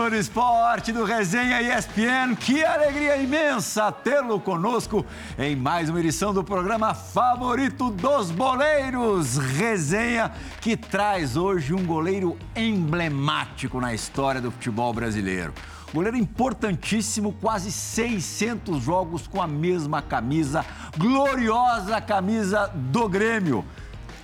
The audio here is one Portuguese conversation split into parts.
Fã do esporte do Resenha ESPN. Que alegria imensa tê-lo conosco em mais uma edição do programa favorito dos boleiros. Resenha que traz hoje um goleiro emblemático na história do futebol brasileiro. Goleiro importantíssimo, quase 600 jogos com a mesma camisa, gloriosa camisa do Grêmio.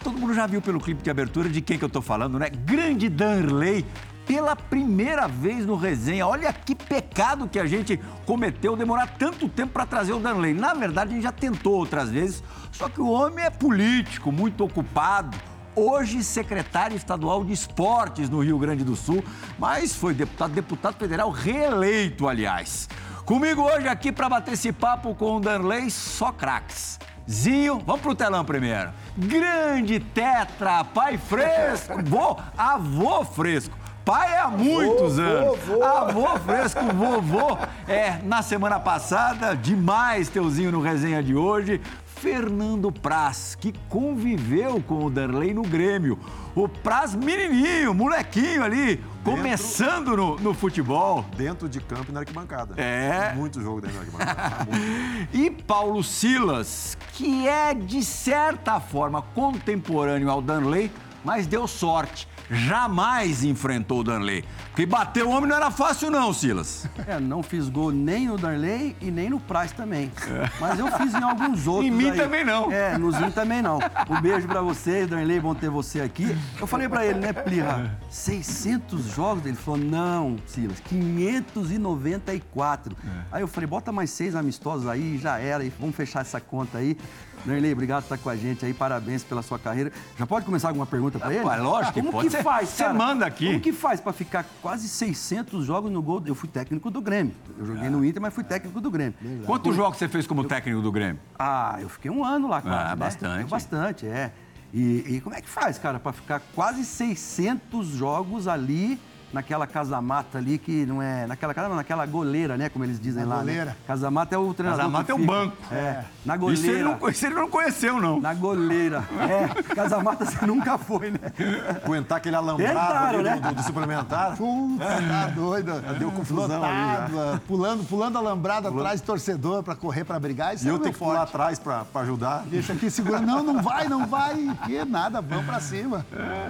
Todo mundo já viu pelo clipe de abertura de quem que eu tô falando, né? Grande Danley, pela primeira vez no resenha. Olha que pecado que a gente cometeu demorar tanto tempo para trazer o Danley. Na verdade, a gente já tentou outras vezes, só que o homem é político, muito ocupado. Hoje, secretário estadual de esportes no Rio Grande do Sul, mas foi deputado, deputado federal reeleito, aliás. Comigo hoje aqui para bater esse papo com o Danley, só craques. Zinho, vamos pro telão primeiro. Grande tetra, pai fresco, vô, avô fresco pai há muitos anos. Vô, Avô fresco, vovô. É, na semana passada, demais teuzinho no resenha de hoje. Fernando Praz, que conviveu com o Darley no Grêmio. O Praz menininho, molequinho ali, dentro, começando no, no, futebol. Dentro de campo e na arquibancada. É. Muito jogo dentro da arquibancada. e Paulo Silas, que é, de certa forma, contemporâneo ao Darley, mas deu sorte jamais enfrentou o Danley. Porque bater o homem não era fácil, não, Silas. É, não fiz gol nem no Danley e nem no Price também. É. Mas eu fiz em alguns outros. em mim aí. também não. É, no Zinho também não. Um beijo pra vocês, Danley, bom ter você aqui. Eu falei pra ele, né, Plirra, 600 jogos? Ele falou, não, Silas, 594. É. Aí eu falei, bota mais seis amistosos aí, já era, e vamos fechar essa conta aí. Nerley, obrigado por estar com a gente aí, parabéns pela sua carreira. Já pode começar alguma pergunta para ele? Lógico que como pode. que faz, Você manda aqui. Como que faz para ficar quase 600 jogos no gol? Eu fui técnico do Grêmio. Eu joguei no Inter, mas fui técnico do Grêmio. Quantos jogos você fez como técnico do Grêmio? Ah, eu fiquei um ano lá quase, Ah, né? bastante. Bastante, é. E, e como é que faz, cara, para ficar quase 600 jogos ali naquela casa mata ali, que não é. Naquela casa, não, naquela goleira, né? Como eles dizem na lá. Goleira. Né? Casa mata é o treinador. Casa mata é o banco. É. Na goleira. Isso ele, não, isso ele não conheceu, não. Na goleira. É, casa mata você nunca foi, né? Aguentar aquele alambrado Tentaram, ali né? do, do, do suplementar. Puta, tá doido. Deu confusão Lotado, ali é, Pulando, pulando alambrado atrás de torcedor pra correr, pra brigar. Isso E é eu tenho que pular atrás pra, pra ajudar. Deixa aqui segurando. Não, não vai, não vai. Que nada, vamos pra cima.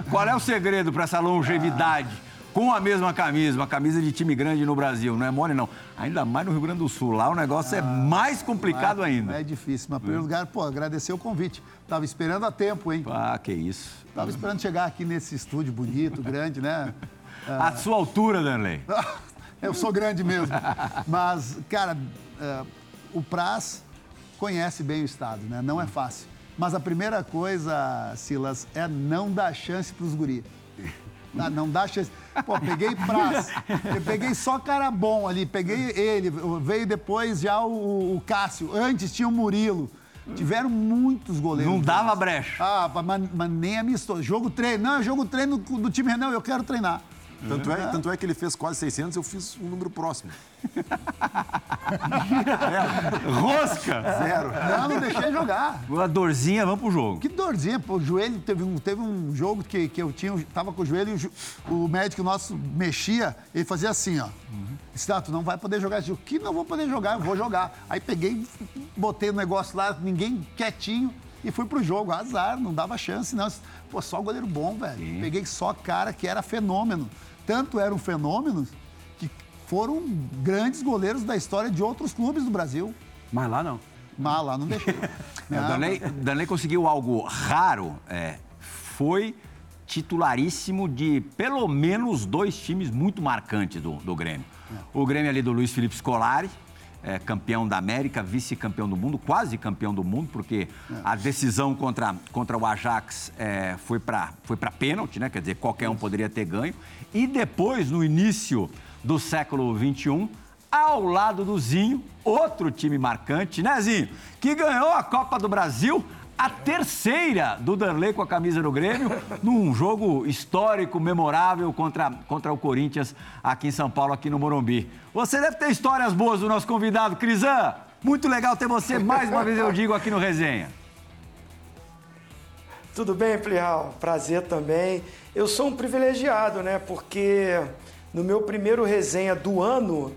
Qual é o segredo para essa longevidade? Com a mesma camisa, uma camisa de time grande no Brasil, não é mole não. Ainda mais no Rio Grande do Sul, lá o negócio é mais complicado ainda. É difícil, mas em primeiro lugar, pô, agradecer o convite. Tava esperando há tempo, hein? Ah, que isso. Tava esperando chegar aqui nesse estúdio bonito, grande, né? A sua altura, Danley. Eu sou grande mesmo. Mas, cara, é, o Praz conhece bem o Estado, né? Não é fácil. Mas a primeira coisa, Silas, é não dar chance pros guri. Tá? Não dá chance. Pô, peguei Praz, eu peguei só cara bom ali, peguei ele, veio depois já o, o Cássio, antes tinha o Murilo. Tiveram muitos goleiros. Não dava brecha. Ah, mas, mas nem amistoso. Jogo treino. Não, é jogo treino do time Renan, eu quero treinar. Tanto é, tanto é que ele fez quase 600, eu fiz um número próximo. Rosca! Zero. Não, não deixei jogar. Uma dorzinha, vamos pro jogo. Que dorzinha, pô, o joelho, teve um, teve um jogo que, que eu tinha, eu tava com o joelho e o, o médico nosso mexia, ele fazia assim, ó. Disse, "Ah, tu não vai poder jogar esse jogo. Que não vou poder jogar, eu vou jogar. Aí peguei, botei o negócio lá, ninguém quietinho, e fui pro jogo. Azar, não dava chance, não. Pô, só goleiro bom, velho. Peguei só cara que era fenômeno. Tanto eram fenômenos que foram grandes goleiros da história de outros clubes do Brasil. Mas lá não. Mas lá não deixei. É, o Danley, Danley conseguiu algo raro, é, foi titularíssimo de pelo menos dois times muito marcantes do, do Grêmio. O Grêmio ali do Luiz Felipe Scolari, é, campeão da América, vice-campeão do mundo, quase campeão do mundo, porque a decisão contra, contra o Ajax é, foi para foi pra pênalti, né? Quer dizer, qualquer um poderia ter ganho. E depois, no início do século XXI, ao lado do Zinho, outro time marcante, né, Zinho? Que ganhou a Copa do Brasil, a terceira do Danley com a camisa do Grêmio, num jogo histórico, memorável contra, contra o Corinthians aqui em São Paulo, aqui no Morumbi. Você deve ter histórias boas do nosso convidado, Crisan. Muito legal ter você mais uma vez, eu digo, aqui no Resenha. Tudo bem, Plihal? Prazer também. Eu sou um privilegiado, né? Porque no meu primeiro resenha do ano,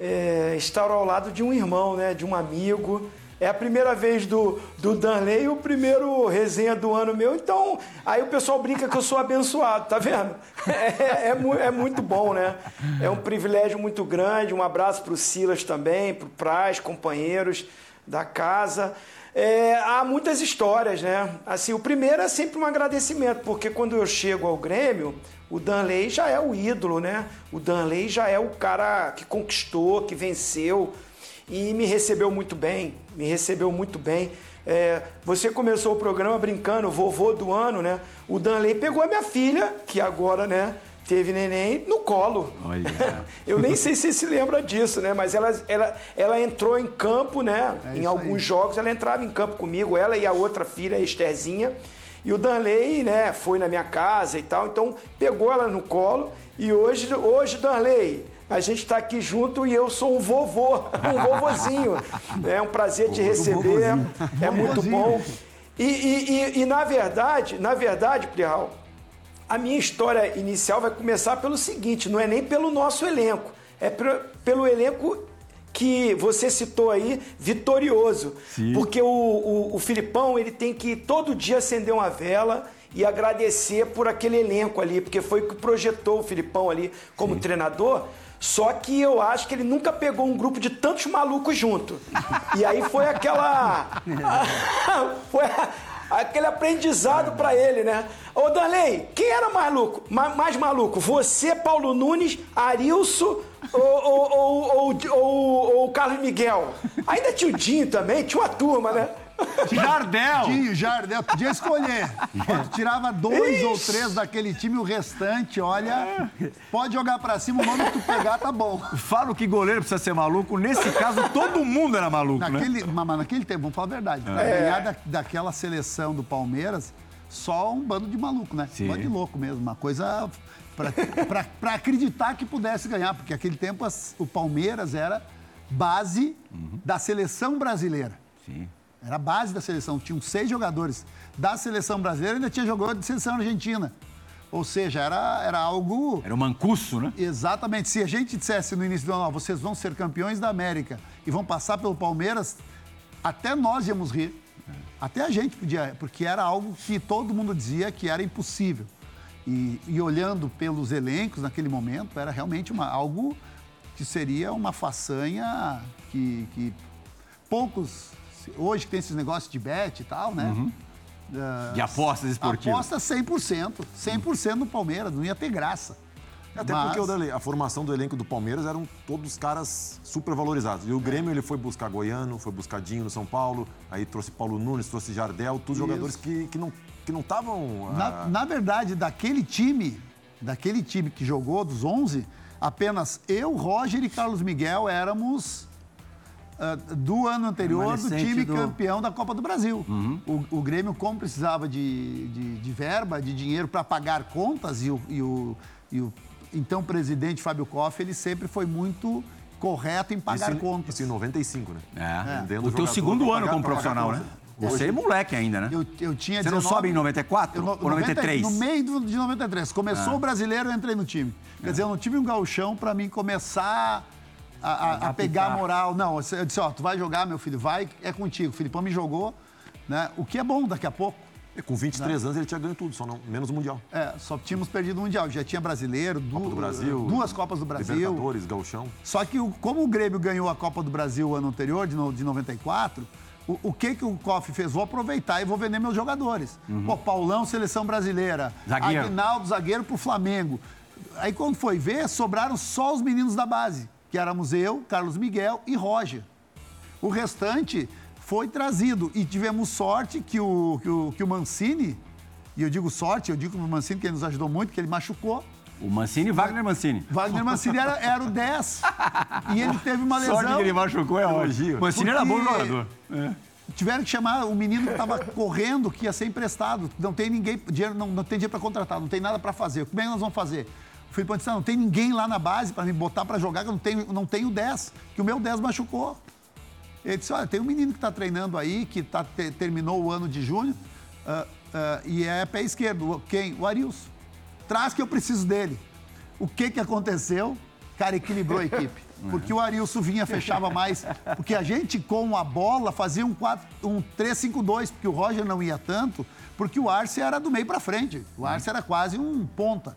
é, estar ao lado de um irmão, né? De um amigo. É a primeira vez do, do Danley o primeiro resenha do ano meu. Então, aí o pessoal brinca que eu sou abençoado, tá vendo? É, é, mu- é muito bom, né? É um privilégio muito grande. Um abraço para o Silas também, para o Praz, companheiros da casa. É, há muitas histórias, né? Assim, o primeiro é sempre um agradecimento, porque quando eu chego ao Grêmio, o Danley já é o ídolo, né? O Danley já é o cara que conquistou, que venceu e me recebeu muito bem, me recebeu muito bem. É, você começou o programa brincando, vovô do ano, né? O Danley pegou a minha filha, que agora, né, teve neném, no colo. Olha. Eu nem sei se se lembra disso, né? Mas ela, ela, ela entrou em campo, né? É em alguns aí. jogos ela entrava em campo comigo, ela e a outra filha, a Estherzinha. E o Danley, né, foi na minha casa e tal, então pegou ela no colo. E hoje, hoje Danley, a gente está aqui junto e eu sou um vovô, um vovozinho. É um prazer te receber, é muito bom. E, e, e, e, na verdade, na verdade, Prial, a minha história inicial vai começar pelo seguinte: não é nem pelo nosso elenco, é pelo elenco que você citou aí, vitorioso. Porque o, o, o Filipão ele tem que todo dia acender uma vela e agradecer por aquele elenco ali, porque foi o que projetou o Filipão ali como treinador. Só que eu acho que ele nunca pegou um grupo de tantos malucos junto. E aí foi aquela. foi aquele aprendizado pra ele, né? Ô Danley, quem era maluco? Ma- mais maluco? Você, Paulo Nunes, Arilson ou, ou- ou Carlos Miguel? Ainda tinha o Dinho também, tinha uma turma, né? Jardel! Tinho, Jardel, podia escolher. Tu tirava dois ou três daquele time, o restante, olha, pode jogar pra cima, o mano que tu pegar tá bom. Falo que goleiro precisa ser maluco. Nesse caso, todo mundo era maluco, né? Naquele, mas mas naquele tempo, vamos falar a verdade, pra ganhar da, daquela seleção do Palmeiras, só um bando de maluco, né? Sim. Um bando de louco mesmo, uma coisa pra, pra, pra acreditar que pudesse ganhar, porque aquele tempo as- o Palmeiras era base da seleção brasileira. Sim. Era a base da seleção. Tinham seis jogadores da seleção brasileira e ainda tinha jogador de seleção argentina. Ou seja, era, era algo. Era o Mancuso, né? Exatamente. Se a gente dissesse no início do ano, ó, vocês vão ser campeões da América e vão passar pelo Palmeiras, até nós íamos rir. Até a gente podia, porque era algo que todo mundo dizia que era impossível. E, e olhando pelos elencos naquele momento, era realmente uma, algo que seria uma façanha que, que poucos. Hoje que tem esses negócios de bet e tal, né? Ah, De apostas esportivas. Aposta 100%. 100% no Palmeiras, não ia ter graça. Até Mas- porque a formação do elenco do Palmeiras eram todos caras super valorizados. E o Grêmio ele foi buscar Goiano, foi buscar Dinho no São Paulo, aí trouxe Paulo Nunes, trouxe Jardel, todos jogadores que, que não que não estavam. Na, ah, na verdade, daquele time, daquele time que jogou, dos 11, apenas eu, Roger e Carlos Miguel éramos ah, do ano anterior do time do- campeão da Copa do Brasil. O, o Grêmio, como precisava de, de, de verba, de dinheiro para pagar contas, e o, e o, e o então presidente Fábio Koff, ele sempre foi muito correto em pagar isso, contas. Isso em 95, né? É. Vendendo O teu segundo ano como profissional, né? Você é moleque ainda, né? Eu, eu tinha Você não 19 sobe em 94 Eu no- ou 93? No meio do- de 93. Começou o brasileiro, eu entrei no time. Quer dizer, eu não tive um gauchão para mim começar a, a- a pegar a moral. Não, eu disse, ó, tu vai jogar, meu filho, vai, é contigo. O Filipão me jogou, né? O que é bom daqui a pouco. E com 23 anos ele tinha ganho tudo, só não, menos o Mundial. É, só tínhamos perdido o Mundial. Já tinha brasileiro, du- Copa do Brasil. duas Copas do Brasil. Libertadores, Gauchão. Só que o- como o Grêmio ganhou a Copa do Brasil ano anterior, de, no- de 94, o, o que, que o Koff fez? Vou aproveitar e vou vender meus jogadores. Pô, Paulão, seleção brasileira. Zagueiro. Aguinaldo, zagueiro pro Flamengo. Aí quando foi ver, sobraram só os meninos da base, que éramos eu, Carlos Miguel e Roger. O restante foi trazido e tivemos sorte que o, que o, que o Mancini, e eu digo sorte, eu digo o Mancini que ele nos ajudou muito, que ele machucou. O Mancini, Wagner Mancini. Wagner Mancini era, era o 10. E ele teve uma lesão. Sorte que ele machucou é ótimo. Mancini era bom jogador. Tiveram que chamar o menino que estava correndo, que ia ser emprestado. Não tem ninguém, dinheiro, não, não tem dinheiro para contratar, não tem nada para fazer. Como é que nós vamos fazer? O Filipão disse, "Ah, não tem ninguém lá na base para me botar para jogar, que eu não tenho, não tenho 10, que o meu 10 machucou. Ele disse, olha, tem um menino que está treinando aí, que tá, te- terminou o ano de junho, ah, ah, e é pé esquerdo. Quem? O Arilson. Traz que eu preciso dele. O que que aconteceu? Cara, equilibrou a equipe. Porque o Arilson vinha, fechava mais. Porque a gente, com a bola, fazia um, 4, um 3-5-2, porque o Roger não ia tanto, porque o Arce era do meio para frente. O Arce era quase um ponta.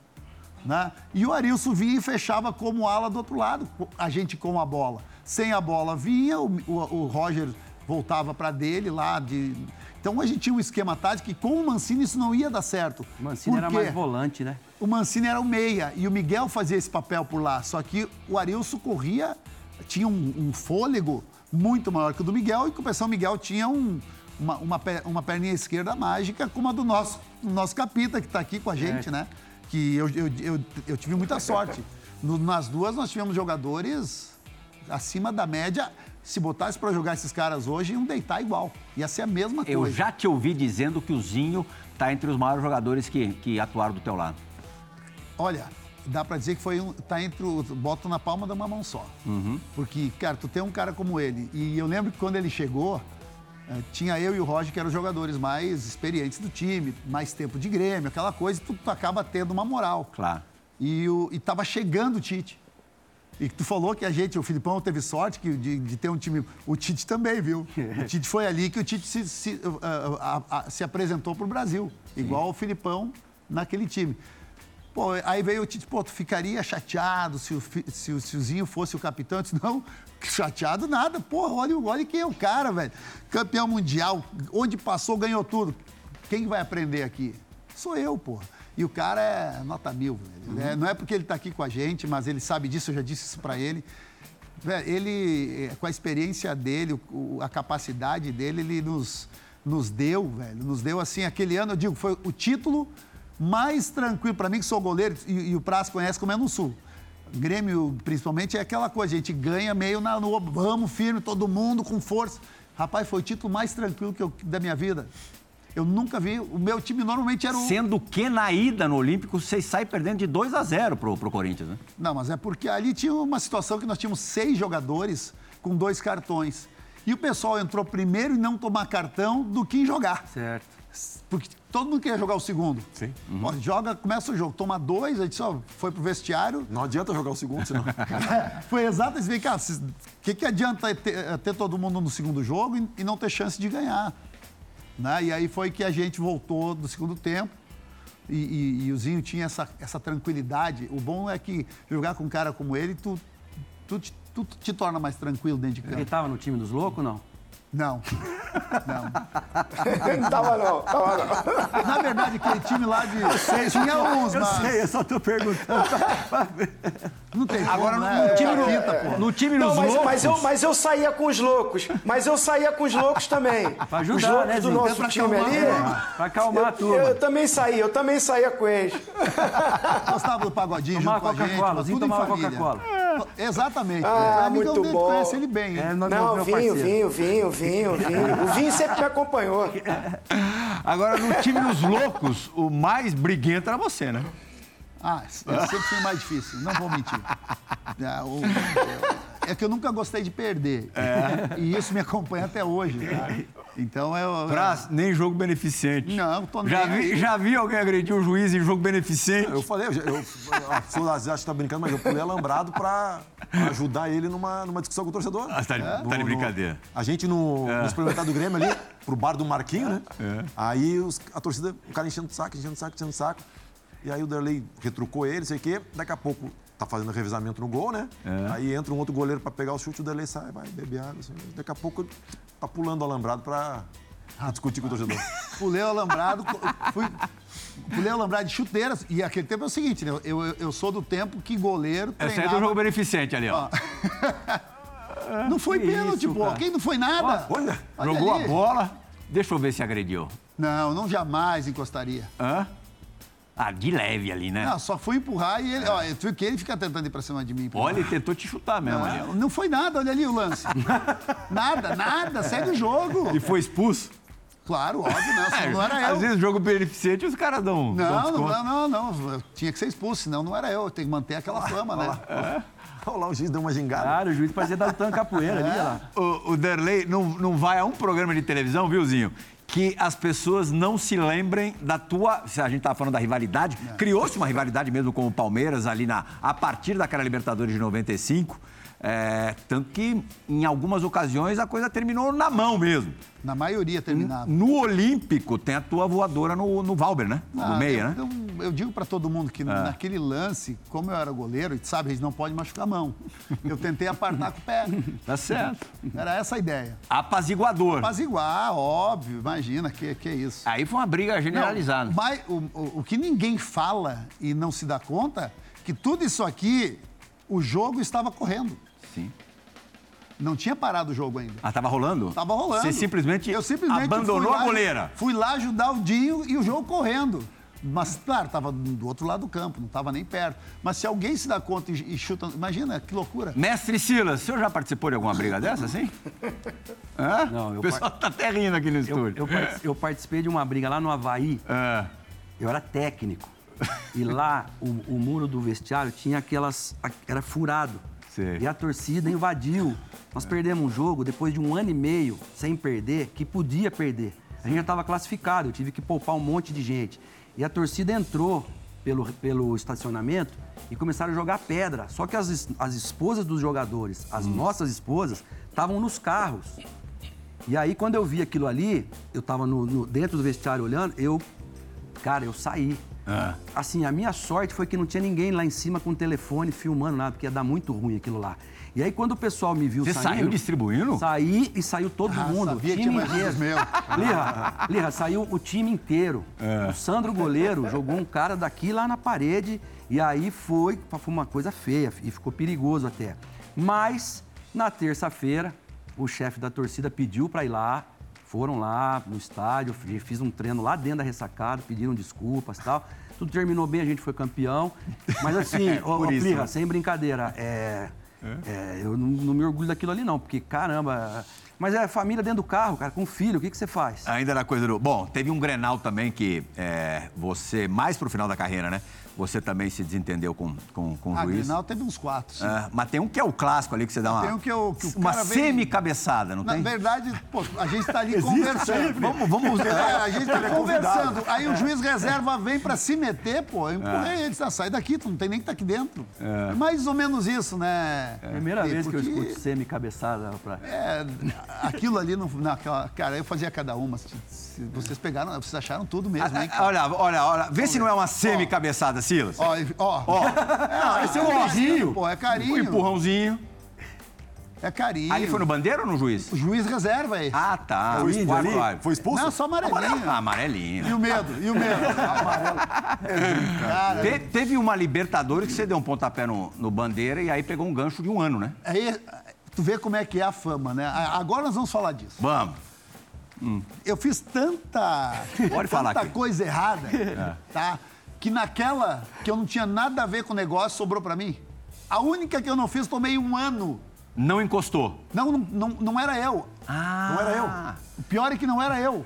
Né? E o Arilson vinha e fechava como ala do outro lado, a gente com a bola. Sem a bola vinha, o, o, o Roger voltava para dele lá de. Então a gente tinha um esquema tático que com o Mancini isso não ia dar certo. O Mancini era mais volante, né? O Mancini era o meia e o Miguel fazia esse papel por lá. Só que o Arilson corria, tinha um, um fôlego muito maior que o do Miguel e compensação o Miguel tinha um- uma, uma, uma perninha esquerda mágica como a do nosso, do nosso capita que está aqui com a gente, né? Que eu, eu, eu, eu tive muita sorte. No- nas duas nós tivemos jogadores acima da média. Se botasse para jogar esses caras hoje, iam deitar igual. Ia ser a mesma Eu coisa. já te ouvi dizendo que o Zinho tá entre os maiores jogadores que, que atuaram do teu lado. Olha, dá pra dizer que foi um. Tá entre o. Boto na palma de uma mão só. Porque, cara, tu tem um cara como ele. E eu lembro que quando ele chegou, tinha eu e o Roger, que eram os jogadores mais experientes do time, mais tempo de Grêmio, aquela coisa, e tu, tu acaba tendo uma moral. Claro. E, o, e tava chegando o Tite. E tu falou que a gente, o Filipão teve sorte que, de, de ter um time. O Tite também, viu? O Tite foi ali que o Tite se, se, ah, ah, ah, se apresentou pro Brasil. Igual o Filipão naquele time. Pô, aí veio o Tite, pô, tu ficaria chateado se o, se, o, se o Zinho fosse o capitão? Eu disse, não, chateado nada. Porra, olha, olha quem é o cara, velho. Campeão mundial, onde passou, ganhou tudo. Quem vai aprender aqui? Sou eu, porra. E o cara é nota mil, velho. É, não é porque ele tá aqui com a gente, mas ele sabe disso, eu já disse isso pra ele. Velho, ele, eh, com a experiência dele, o- a capacidade dele, ele nos, nos deu, velho, nos deu assim, aquele ano, eu digo, foi o título mais tranquilo para mim, que sou goleiro, e, e o Praz conhece como é no Sul. Grêmio, principalmente, é aquela coisa, a gente ganha meio na, no vamos firme, todo mundo com força. Rapaz, foi o título mais tranquilo que eu, da minha vida. Eu nunca vi, o meu time normalmente era o... Sendo que na ida no Olímpico, vocês saem perdendo de 2 a 0 pro, pro Corinthians, né? Não, mas é porque ali tinha uma situação que nós tínhamos seis jogadores com dois cartões. E o pessoal entrou primeiro em não tomar cartão do que em jogar. Certo. Porque todo mundo queria jogar o segundo. Sim. Ó, joga, começa o jogo, toma dois, aí disse, ó, foi pro vestiário. Não adianta jogar o segundo, senão. Foi exato esse cara, o que, que adianta ter, ter todo mundo no segundo jogo e, e não ter chance de ganhar? Né? E aí foi que a gente voltou do segundo tempo. E, e- e o Zinho tinha essa, essa tranquilidade. O bom é que jogar com um cara como ele, tu, tu, te- tu te torna mais tranquilo dentro de Ele campo. tava no time dos loucos, não? Não. Não. não tava não, tava não. Na verdade, aquele time lá de. Tinha uns, mas. eu só tô perguntando. Não tem Agora, como, no, né? no time, no, Capita, pô. no time Não, nos mas, loucos... mas eu, mas eu saía com os loucos. Mas eu saía com os loucos também. Pra ajudar, os loucos né, do nosso Pra time acalmar, ali. né? Pra acalmar a Eu, turma. eu também saía, eu também saía com eles. Gostava do pagodinho Tomava junto com a gente. Coca-Cola, tudo em tomava família. Coca-Cola. Exatamente. Ah, é amigão muito dele, bom. conhece ele bem. É, Não, meu vinho, vinho, vinho, vinho, vinho. O vinho sempre me acompanhou. Agora, no time dos loucos, o mais briguento era você, né? Ah, eu sempre fui mais difícil, não vou mentir. É, o- é que eu nunca gostei de perder. E isso me acompanha até hoje. tá? Então eu. Pra nem jogo beneficente. Não, tô nem já aí. vi, já vi alguém agredir um juiz em jogo beneficente? Eu falei, eu, eu, a que tá brincando, mas eu pulei alambrado pra ajudar ele numa, numa discussão com o torcedor. Ah, tá de- tá de No- no- brincadeira. a gente no, no supermercado do Grêmio ali, pro bar do Marquinho, né? Aí os- a torcida, o cara enchendo o saco, enchendo o saco, enchendo o saco. E aí o Derlei retrucou ele, sei o quê. Daqui a pouco tá fazendo revezamento no gol, né? Aí entra um outro goleiro pra pegar o chute, o Derlei sai, vai beber água. Assim. Daqui a pouco tá pulando o alambrado pra discutir com o torcedor. Pulei o alambrado, fui, pulei o alambrado de chuteiras. E aquele tempo é o seguinte, né? Eu, eu, eu sou do tempo que goleiro Essa aí é treinava... do jogo beneficente ali, ó. Não foi Que pênalti, isso, pô. cara? Quem não foi nada? Olha, Olha Jogou ali. a bola. Deixa eu ver se agrediu. Não, não jamais encostaria. Hã? Ah, de leve ali, né? Não, só fui empurrar e ele... Ó, eu vi que ele fica tentando ir pra cima de mim. Olha, ele tentou te chutar mesmo ali. Não, não foi nada, olha ali o lance. nada, nada, segue o jogo. E foi expulso? Claro, óbvio, não, senão não era eu. Às vezes jogo beneficente os caras dão, dão Não, desconto. não, não, não, eu tinha que ser expulso, senão não era eu. Eu tenho que manter aquela fama, né? olha lá, o juiz deu uma gingada. Claro, o juiz parecia dar lutando capoeira ali, olha lá. O, o Derlei não, não vai a um programa de televisão, viu, Zinho? Que as pessoas não se lembrem da tua. Se a gente estava falando da rivalidade, criou-se uma rivalidade mesmo com o Palmeiras ali na, a partir daquela Libertadores de 95. É, tanto que em algumas ocasiões a coisa terminou na mão mesmo. Na maioria terminava. No Olímpico tem a tua voadora no, no Valber, né? No Ah, meia, eu, né? Eu, eu digo para todo mundo que naquele lance, como eu era goleiro, sabe, eles não podem machucar a mão. Eu tentei apartar com o pé. Tá certo. Era essa a ideia. Apaziguador. Apaziguar, óbvio, imagina, que, que é isso. Aí foi uma briga generalizada. Não, mas o, o, o que ninguém fala e não se dá conta, que tudo isso aqui, o jogo estava correndo. Sim. Não tinha parado o jogo ainda. Ah, tava rolando? Tava rolando. Você simplesmente, Eu simplesmente abandonou fui lá- a goleira. Fui lá ajudar o Dinho e o jogo correndo. Mas, claro, estava do outro lado do campo, não estava nem perto. Mas se alguém se dá conta e, e chuta. Imagina, que loucura. Mestre Silas, o senhor já participou de alguma briga dessa, assim? Hã? Não, eu O pessoal tá até rindo aqui no Eu, estúdio. eu eu participei de uma briga lá no Havaí. É. Eu era técnico. E lá, o, o muro do vestiário tinha aquelas. Era furado. Sei. E a torcida invadiu. Nós perdemos um jogo depois de um ano e meio sem perder, que podia perder. A gente já estava classificado, eu tive que poupar um monte de gente. E a torcida entrou pelo, pelo estacionamento e começaram a jogar pedra. Só que as, as esposas dos jogadores, as nossas esposas, estavam nos carros. E aí, quando eu vi aquilo ali, eu tava no, no- dentro do vestiário olhando, eu. Cara, eu saí. Ah. Assim, a minha sorte foi que não tinha ninguém lá em cima com telefone filmando nada, porque ia dar muito ruim aquilo lá. E aí, quando o pessoal me viu Você saindo... saiu distribuindo? Saí e saiu todo Ah, mundo, sabia time tinha inteiro. meu. Lirra, Lirra, saiu o time inteiro. É. O Sandro Goleiro jogou um cara daqui lá na parede e aí foi, foi uma coisa feia e ficou perigoso até. Mas, na terça-feira, o chefe da torcida pediu para ir lá, foram lá no estádio, fi- fiz um treino lá dentro da ressacada, pediram desculpas e tal. Tudo terminou bem, a gente foi campeão. Mas assim, ô, isso, Plirra, né? sem brincadeira, é, é, eu não, não me orgulho daquilo ali não, porque caramba... Mas é família dentro do carro, cara, com filho, o que, que você faz? Ainda na coisa do. Bom, teve um Grenal também que é, você, mais pro final da carreira, né? Você também se desentendeu com, com, com o A juiz. Grenal teve uns quatro. sim. É, mas tem um que é o clássico ali que você dá uma. Tem um que eu- que o uma semi-cabeçada, não Na tem? verdade, pô, a gente está ali conversando. Vamos, vamos. É, a gente está é conversando. Aí o juiz reserva vem para se meter, pô. Eu empurrei É. ele, disse, ah, sai daqui, tu não tem nem que estar aqui dentro. É. Mais ou menos isso, né? Primeira E vez que eu porque, escuto semi-cabeçada pra... É, aquilo ali, não, naquela, cara, eu fazia cada uma. Vocês pegaram, vocês acharam tudo mesmo, hein? cara? Olha, olha, olha. Vê se não é uma semi-cabeçada, Silas. Ó, e- ó. Ó. Não, esse é um beijinho, pô, é Um carinho. empurrãozinho. É carinho. Ali foi no bandeira ou no juiz? O juiz reserva esse. Ah, tá. Foi expulso ali? Foi expulso? Não, só amarelinho. Ah, amarelinho. E o medo, e o medo. Amarelo. Cara, Te- teve uma Libertadores que você deu um pontapé no, no bandeira e aí pegou um gancho de um ano, né? aí tu vê como é que é a fama, né? A- Agora nós vamos falar disso. Vamos. Eu fiz tanta, Pode falar tanta aqui. coisa errada, tá? Que naquela que eu não tinha nada a ver com o negócio, sobrou pra mim. A única que eu não fiz, tomei um ano. Não encostou. Não, não, não, não era eu. Ah. Não era eu. O pior é que não era eu.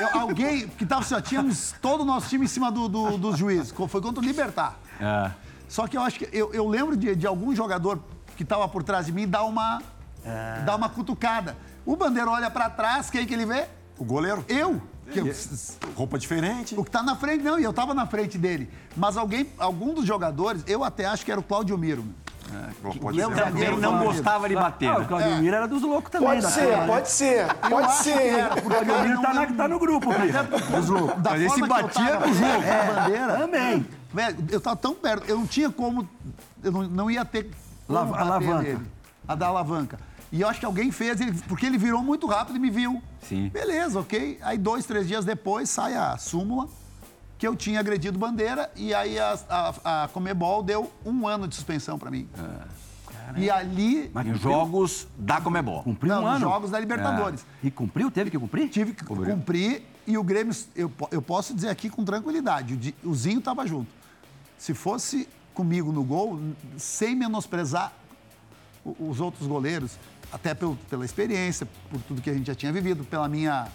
Eu- alguém que tava assim, ó, tínhamos todo o nosso time em cima do, do, dos juízes. Foi contra o Libertar. É. Só que eu acho que eu, eu lembro de, de algum jogador que estava por trás de mim dar uma, dar uma cutucada. O Bandeira olha pra trás, quem que ele vê? O goleiro? Eu. Que eu- Roupa diferente. o que tá na frente, não, e eu tava na frente dele. Mas alguém, algum dos jogadores, eu até acho que era o Claudio Miro. Pode lembra ser. Também zagueiro, não gostava de bater, Ah, o né? Claudio Miro era dos loucos também. Pode ser, né? pode ser, Eu pode que ser. era, O Claudio eu Miro não tá, lembro- tá no grupo, Plirra. Dos loucos. Da Mas esse que eu batia tava no jogo. a bandeira, Também. Velho, eu tava tão perto, eu não tinha como. Eu não, não ia ter. como bater alavanca. nele, a da alavanca. E eu acho que alguém fez, ele- porque ele virou muito rápido e me viu. Sim. Beleza, ok. Aí dois, três dias depois sai a súmula que eu tinha agredido bandeira e aí a, a, a Comebol deu um ano de suspensão pra mim. E ali. Mas cumpriu? jogos da Comebol. Cumpriu não, um ano. jogos da Libertadores. E cumpriu? Teve que cumprir? Tive que cumprir e o Grêmio, eu, eu posso dizer aqui com tranquilidade, o, Zinho estava junto. Se fosse comigo no gol, sem menosprezar os outros goleiros, até pelo- pela experiência, por tudo que a gente já tinha vivido, pela minha.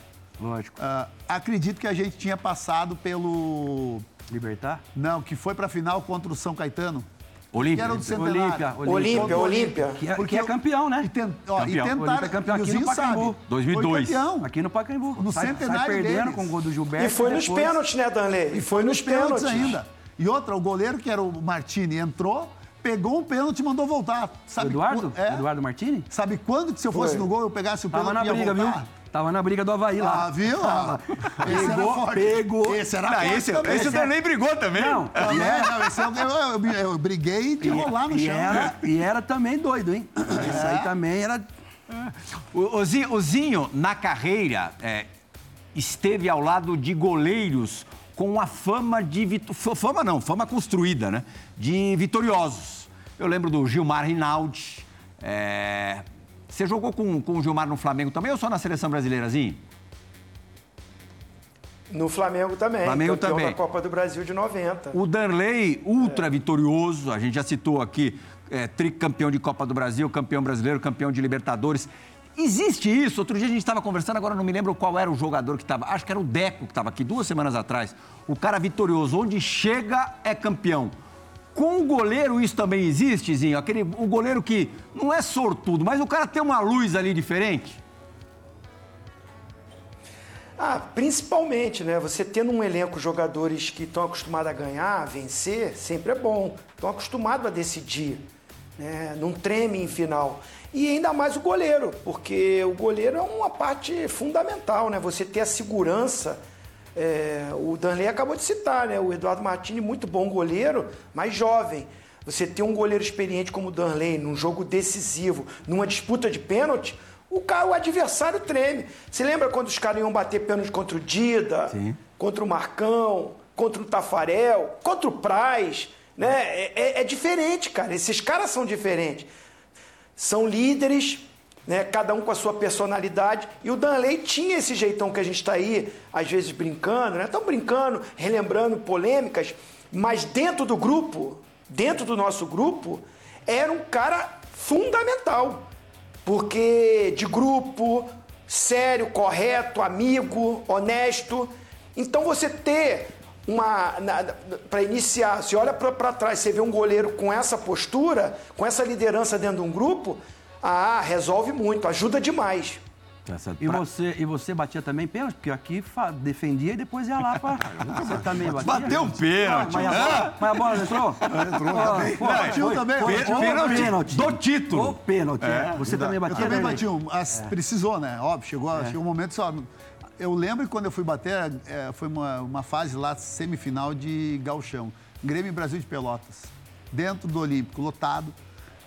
Lógico. ah, acredito que a gente tinha passado pelo. Libertar? Não, que foi para a final contra o São Caetano. Olímpia. que era do Centenário. Olímpia, Olímpia, Olímpia. Que é, Porque que é campeão, né? E, ten, ó, e Campeão. tentaram, Olímpia é campeão e o aqui no Zinho Pacaembu. sabe. 2002. Foi campeão. Aqui no Pacaembu. No sai, centenário sai perdendo deles. com o gol do Gilberto. E foi nos depois- pênaltis, né, Danley? E foi nos pênaltis ainda. E outra, o goleiro, que era o Martini, entrou, pegou um pênalti e mandou voltar. Sabe Eduardo? qu- É. Eduardo Martini? Sabe quando que se eu fosse Foi. no gol eu pegasse o pênalti Tava na e ia briga, voltar? viu? Tava na briga do Havaí lá. Ah, viu? Ah, esse era Pegou, forte. pegou. Esse era Não, esse, também. esse o Danley brigou também. Não, Também, não, esse eu, eu, eu, eu briguei de rolar no e chão. Era, e era também doido, hein? Isso aí também era. O, o Zinho, o Zinho, na carreira, é, esteve ao lado de goleiros com a fama de. f- Fama não, fama construída, né? De vitoriosos. Eu lembro do Gilmar Rinaldi. é, Você jogou com, com o Gilmar no Flamengo também ou só na seleção brasileira, Zinho? No Flamengo também. Flamengo também. da Copa do Brasil de 90. O Danley, ultra vitorioso, a gente já citou aqui, é, tricampeão de Copa do Brasil, campeão brasileiro, campeão de Libertadores. Existe isso? Outro dia a gente estava conversando, agora não me lembro qual era o jogador que estava. Acho que era o Deco que estava aqui duas semanas atrás. O cara vitorioso, onde chega é campeão. Com o goleiro isso também existe, Zinho? Aquele, o goleiro que não é sortudo, mas o cara tem uma luz ali diferente. Ah, principalmente, né? Você tendo um elenco jogadores que estão acostumados a ganhar, a vencer, sempre é bom. Estão acostumados a decidir. Né? Não treme em final. E ainda mais o goleiro, porque o goleiro é uma parte fundamental, né? Você ter a segurança. é, o Danley acabou de citar, né? O Eduardo Martini, muito bom goleiro, mas jovem. Você ter um goleiro experiente como o Danley num jogo decisivo, numa disputa de pênalti, o, cara, o adversário treme. Você lembra quando os caras iam bater pênalti contra o Dida, Sim. contra o Marcão, contra o Tafarel, contra o Praz, né? É, é- é diferente, cara. Esses caras são diferentes. São líderes, né? Cada um com a sua personalidade. E o Danley tinha esse jeitão que a gente está aí, às vezes brincando, né? Estão brincando, relembrando polêmicas, mas dentro do grupo, dentro do nosso grupo, era um cara fundamental. Porque de grupo, sério, correto, amigo, honesto. Então você ter uma. Para iniciar, você olha para trás, você vê um goleiro com essa postura, com essa liderança dentro de um grupo, ah, resolve muito, ajuda demais. E você, e você batia também pênalti? Porque aqui fa- defendia e depois ia lá pra. Você também batia? Bateu um pênalti. Ah, mas, a bola, mas a bola entrou? Entrou Ah, também. pô, Batiu foi- também, foi- foi Pênalti pênalti. do título. O pênalti. é. Você também Eu batia também né, bati um. As- Precisou, né? Óbvio, chegou, É. chegou um momento só. Eu lembro que quando eu fui bater, é, foi uma, uma fase lá, semifinal de galchão. Grêmio e Brasil de Pelotas. Dentro do Olímpico, lotado.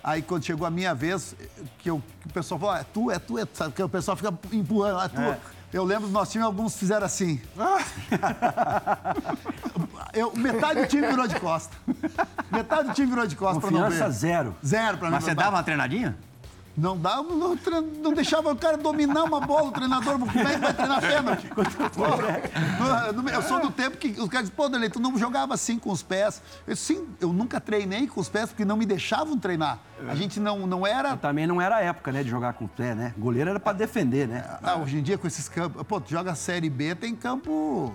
Aí quando chegou a minha vez, que, eu, que o pessoal falou, é tu, é tu, é tu, sabe? Que o pessoal fica empurrando, é tu. Eu lembro do nosso time, alguns fizeram assim. Eu, metade do time virou de costa. Metade do time virou de costa pra não Confiança ver. zero. Zero pra mim. Mas você dava uma treinadinha? Não dava, não, não deixava o cara dominar uma bola, o treinador, como é que vai treinar pênalti? Eu sou do tempo que os caras dizem, pô, Dele, tu não jogava assim com os pés. Eu sim, eu nunca treinei com os pés porque não me deixavam treinar. A gente não, não era. Também não era a época, né, de jogar com o pé, né? Goleiro era pra defender, né? Ah, hoje em dia, com esses campos. Pô, tu joga Série B, tem campo.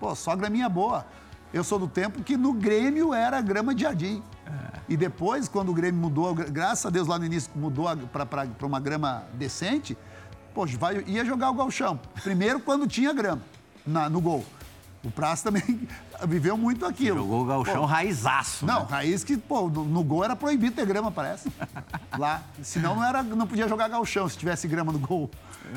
Pô, só graminha boa. Eu sou do tempo que no Grêmio era grama de jardim. E depois, quando o Grêmio mudou, gra- graças a Deus lá no início mudou para uma grama decente, poxa, vai, ia jogar o galchão. Primeiro quando tinha grama na- no gol. O Praça também viveu muito aquilo. Jogou o galchão Pô, raizaço. não, né? raiz que, pô, no, no gol era proibido ter grama, parece. Lá. Senão não, era, não podia jogar galchão se tivesse grama no gol.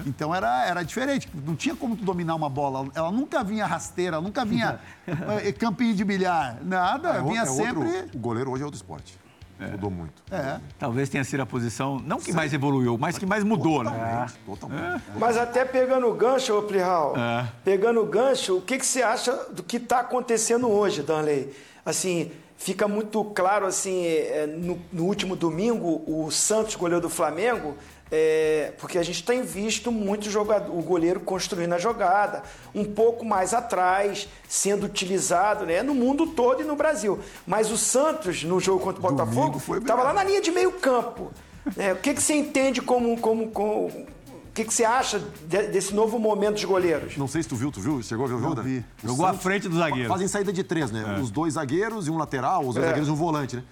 Então era, era diferente. Não tinha como tu dominar uma bola. Ela nunca vinha rasteira, ela nunca vinha eh, campinho de bilhar. Nada, É, o- vinha é outro- sempre. o goleiro hoje é outro esporte. Mudou muito. É. Talvez tenha sido a posição, não que mais evoluiu, mas que mais mudou, né? Totalmente, totalmente. Mas até pegando o gancho, ô Plihal, É. pegando o gancho, o que, que você acha do que está acontecendo hoje, Danley? Assim, fica muito claro, assim, é, no, no último domingo, o Santos, goleiro do Flamengo, é, porque a gente tem visto muito jogador, o goleiro construindo a jogada, um pouco mais atrás, sendo utilizado né, no mundo todo e no Brasil. Mas o Santos, no jogo contra o Botafogo, estava lá na linha de meio campo. É, o que, que você entende como, como, como o que, que você acha de- desse novo momento dos goleiros? Não sei se tu viu, tu viu? Chegou a ver o jogo? vi. Jogou à frente do zagueiro. Fazem saída de três, né? Os dois zagueiros e um lateral, os dois É. zagueiros e um volante, né?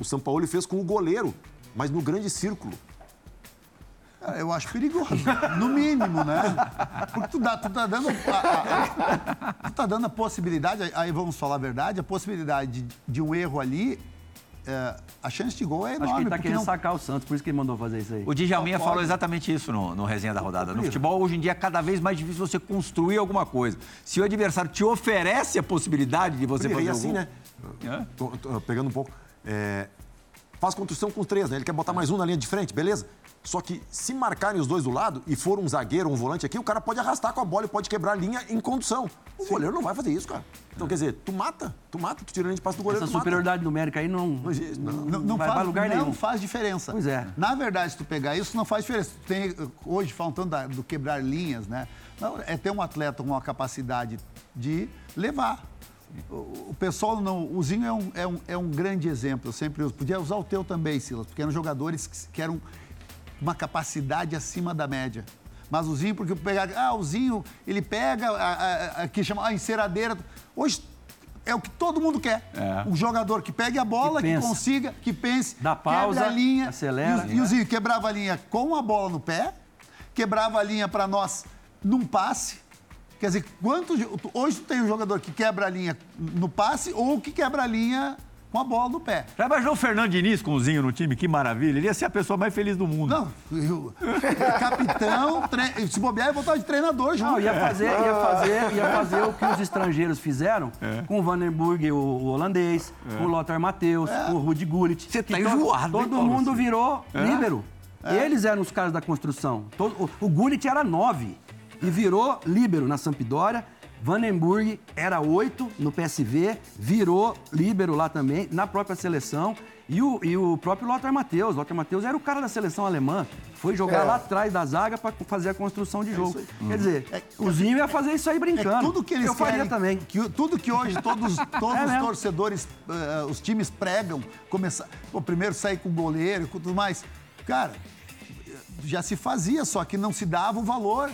o São Paulo fez com o goleiro, mas no grande círculo. Eu acho perigoso, no mínimo, né? Porque tu, dá, tu tá dando. A, a- a- tu tá dando a possibilidade, aí vamos falar a verdade, a possibilidade de, de um erro ali, é, a chance de gol é enorme. Acho que ele tá querendo não- sacar o Santos, por isso que ele mandou fazer isso aí. O Djalminha falou exatamente isso no, no resenha da rodada. No futebol, hoje em dia, é cada vez mais difícil você construir alguma coisa. Se o adversário te oferece a possibilidade de você fazer é o assim, gol- né? É. Tô- tô pegando um pouco. é, faz construção com três, né? Ele quer botar mais um na linha de frente, beleza? Só que se marcarem os dois do lado e for um zagueiro ou um volante aqui, o cara pode arrastar com a bola e pode quebrar a linha em condução. O goleiro não vai fazer isso, cara. Então, quer dizer, tu mata, tu mata, tu tira a linha de passe do goleiro, Essa tu mata. superioridade numérica aí não, Não não. Não, vai faz, pra lugar não nenhum. faz diferença. Pois é. Na verdade, se tu pegar isso, não faz diferença. Tu tem, hoje, falando da- do quebrar linhas, né? Não, é ter um atleta com uma capacidade de levar. O, o pessoal não. O Zinho é um, é, um, é um grande exemplo. Eu sempre uso. Podia usar o teu também, Silas, porque eram jogadores que, que eram uma capacidade acima da média. Mas o Zinho, porque pegar. Ah, o Zinho, ele pega a, a, a, que chama a enceradeira. Hoje é o que todo mundo quer. É. Um jogador que pegue a bola, Que que, consiga, que pense, Dá pausa, quebra a linha. acelera. E o, e o Zinho quebrava a linha com a bola no pé, quebrava a linha para nós num passe. Quer dizer, quantos, hoje tu tem um jogador que quebra a linha no passe ou que quebra a linha com a bola no pé. Já imaginou o Fernando Diniz com o Zinho no time? Que maravilha. Ele ia ser a pessoa mais feliz do mundo. Não, eu- capitão, tre... se bobear, eu voltar de treinador junto. Não, ia fazer, ia fazer, ia fazer o que os estrangeiros fizeram É. com o Vandenburg, o, o holandês, com o Lothar Matheus, com o Rudi Gullit. Você tá enjoado, Todo Paulo mundo Silva? virou É? líbero. Eles eram os caras da construção. Todo- o, o Gullit era nove e virou líbero na Sampdoria. Vandenburg era oito no PSV, virou líbero lá também, na própria seleção. E o, e o próprio Lothar Matheus. Lothar Matheus era o cara da seleção alemã. Foi jogar É. lá atrás da zaga para fazer a construção de jogo. aí. Quer dizer, É- o Zinho ia fazer isso aí É brincando. que tudo que eles Eu faria querem, também. que tudo que hoje todos, todos É os torcedores, eh, os times pregam, começar, pô, primeiro sair com o goleiro e tudo mais. Cara, já se fazia, só que não se dava o valor.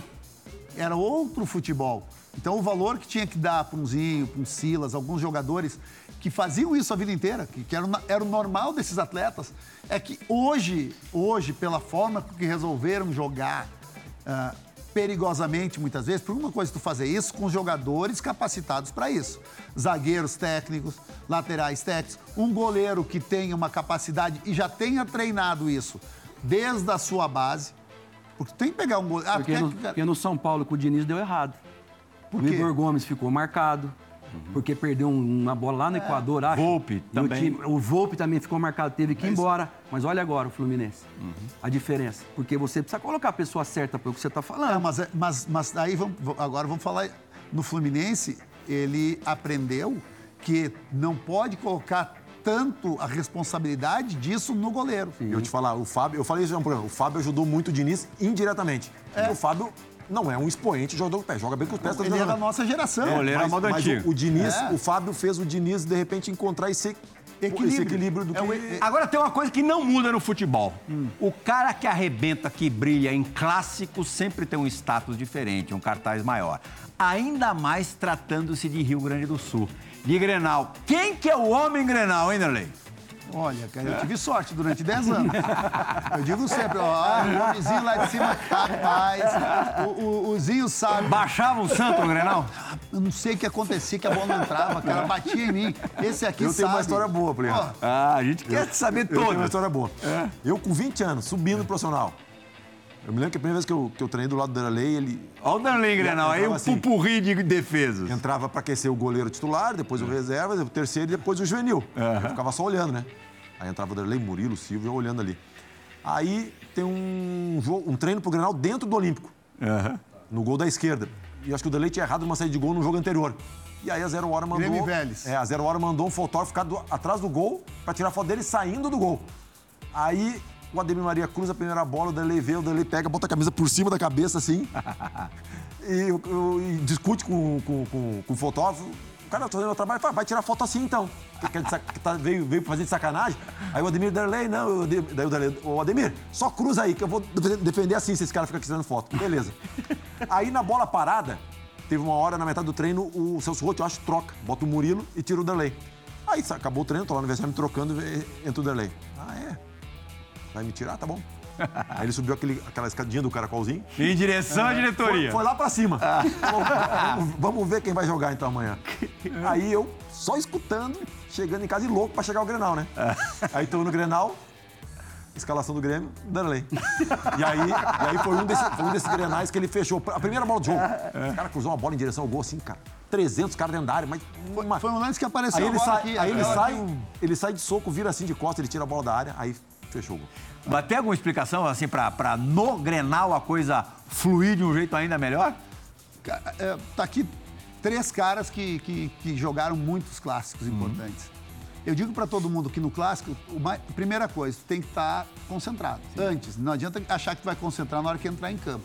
Era outro futebol. Então o valor que tinha que dar para um Zinho, para um Silas, alguns jogadores que faziam isso a vida inteira, que, que era, era o normal desses atletas, é que hoje, hoje, pela forma que resolveram jogar ah, perigosamente muitas vezes, por uma coisa tu fazer isso com jogadores capacitados para isso. Zagueiros técnicos, laterais técnicos, um goleiro que tenha uma capacidade e já tenha treinado isso desde a sua base. Porque tem que pegar um goleiro. Ah, Porque no, que- porque no São Paulo com o Diniz deu errado. Por o quê? Igor Gomes ficou marcado. Porque perdeu um- uma bola lá no Equador, acho. Volpe E o também. time- O, Volpe também ficou marcado, teve que ir embora. Mas olha agora o Fluminense. A diferença. Porque você precisa colocar a pessoa certa para o que você está falando. Ah, mas, é- mas, mas aí vamos, agora vamos falar. No Fluminense, ele aprendeu que não pode colocar tanto a responsabilidade disso no goleiro. E eu te falar, o Fábio, eu falei isso no programa, o Fábio ajudou muito o Diniz indiretamente. Porque o Fábio não é um expoente jogador com o pé, joga bem com os pés. tá Ele é da nossa geração. É, Goleiro à mas, moda mas antiga. o, o Diniz, É. o Fábio fez o Diniz, de repente, encontrar esse Equilíbrio. esse equilíbrio do É que... o e- Agora tem uma coisa que não muda no futebol. O cara que arrebenta, que brilha em clássico, sempre tem um status diferente, um cartaz maior. Ainda mais tratando-se de Rio Grande do Sul. De Grenal. Quem que é o homem Grenal, hein, Nerley? Olha, cara, eu tive sorte durante 10 anos. Eu digo sempre, ó, o vizinho lá de cima, rapaz, o, o, o Zinho sabe. Baixava o santo Grenal? Eu não sei o que acontecia, que a bola não entrava, cara, batia em mim. Esse aqui Eu sabe. tenho uma história boa, Plínio. Ó, Ah, a gente quer saber Eu tenho uma história boa. Eu, com 20 anos, subindo no profissional. Eu me lembro que a primeira vez que eu, que eu treinei do lado do Derlei, ele Olha o Danley Grenal, aí o assim. pupurri de defesas. entrava para aquecer o goleiro titular, depois o reserva, o terceiro e depois o juvenil. Eu ficava só olhando, né? Aí entrava o Derlei, Murilo, Silvio, eu olhando ali. Aí tem um, jogo, um treino pro Grenal dentro do Olímpico, no gol da esquerda. E acho que o Derlei tinha errado uma saída de gol no jogo anterior. E aí a Zero Hora mandou... Grêmio Vélez. É, a Zero Hora mandou um fotógrafo ficar do- atrás do gol para tirar foto dele saindo do gol. Aí o Ademir Maria cruza a primeira bola, o Derlei vê, o Derlei pega, bota a camisa por cima da cabeça assim. e, e discute com, com, com- com o fotógrafo. O cara tá fazendo o trabalho, fala, vai tirar foto assim então. Tá- veio, veio fazer de sacanagem. Aí o Ademir Derlei, não, o Ademir, daí o Derlei, ô Ademir, só cruza aí, que eu vou defe- defender assim se esse cara ficar tirando foto. Beleza. Aí na bola parada, teve uma hora na metade do treino, o Celso Rotti, eu acho, troca, bota o Murilo e tira o Derlei. Aí acabou o treino, tô lá no vestiário me trocando, e- entra o Derlei. Ah, é? Vai me tirar? Tá bom. Aí ele subiu aquele, aquela escadinha do caracolzinho. Em direção à diretoria. Foi, foi lá pra cima. Falou, vamos, vamos ver quem vai jogar então amanhã. Aí eu só escutando, chegando em casa e louco pra chegar o Grenal, né? Aí tô no Grenal, escalação do Grêmio, Danley. E aí, e aí foi, um desse, foi um desses Grenais que ele fechou. A primeira bola do jogo. O cara cruzou uma bola em direção ao gol assim, cara. 300 caras dentro da área, mas... Uma... Foi um lance que apareceu Aí ele sai, aqui. aí ele sai, o- ele sai de soco, vira assim de costa, ele tira a bola da área, aí fechou o gol. Mas tem alguma explicação, assim, pra no Grenal a coisa fluir de um jeito ainda melhor? É, tá aqui três caras que, que, que jogaram muitos clássicos Uhum. importantes. Eu digo para todo mundo que no clássico, primeira coisa, tu tem que estar concentrado. Antes, não adianta achar que tu vai concentrar na hora que entrar em campo.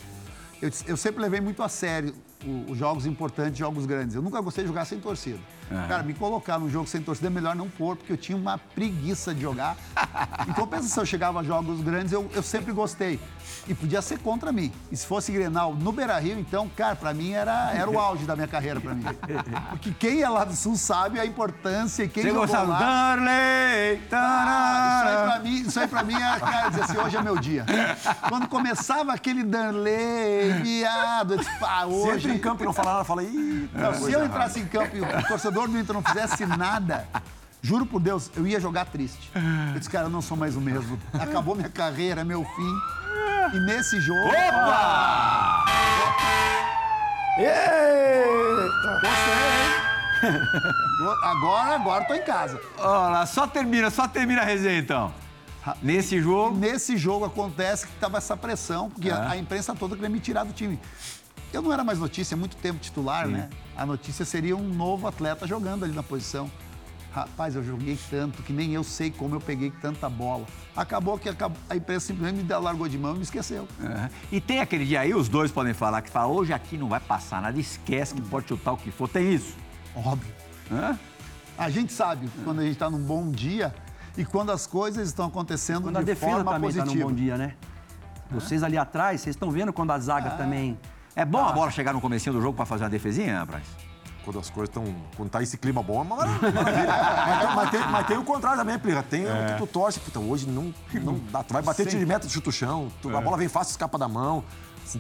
Eu, eu sempre levei muito a sério os jogos importantes, jogos grandes. Eu nunca gostei de jogar sem torcida. Cara, me colocar num jogo sem torcida é melhor não pôr, porque eu tinha uma preguiça de jogar. Em compensação, eu chegava a jogos grandes, eu, eu sempre gostei. E podia ser contra mim. E se fosse Grenal no Beira-Rio, então, cara, pra mim era, era o auge da minha carreira pra mim. Porque quem é lá do Sul sabe a importância e quem Você jogou gostava lá... Darley? Ah, isso aí pra mim, isso aí pra mim é, cara, dizer assim, hoje é meu dia. Quando começava aquele Danley, viado, eu disse, pá, Se hoje... entra em campo e não fala nada, fala, ih, Não, se coisa eu errada." entrasse em campo e o torcedor do Inter não fizesse nada, juro por Deus, eu ia jogar triste. Eu disse, cara, eu não sou mais o mesmo. Acabou minha carreira, meu fim. E nesse jogo. Opa! Eita! Agora, agora tô em casa. Olha lá, só termina, só termina a resenha então. Nesse jogo. Nesse jogo acontece que tava essa pressão, porque a, a imprensa toda queria me tirar do time. Eu não era mais notícia, há muito tempo titular, né? A notícia seria um novo atleta jogando ali na posição. Rapaz, eu joguei tanto que nem eu sei como eu peguei tanta bola. Acabou que a imprensa simplesmente me largou de mão e me esqueceu. Aham. E tem aquele dia aí, os dois podem falar, que fala, hoje aqui não vai passar nada, esquece que pode chutar o que for. Tem isso. Óbvio. Hã? A gente sabe quando a gente está num bom dia e quando as coisas estão acontecendo Quando a de defesa forma também positiva. tá num bom dia, né? Vocês ali atrás, vocês estão vendo quando a zaga também. É bom a bola chegar no comecinho do jogo pra fazer uma defesinha, Braz? Quando as coisas estão. Quando tá esse clima bom, é uma maravilha. mas, tem, mas, tem, mas tem o contrário também, Plica. Tem o que tu torce. Puta, hoje não, não dá. Tu vai bater tiro de meta, chuta o chão. tu- A bola vem fácil, escapa da mão.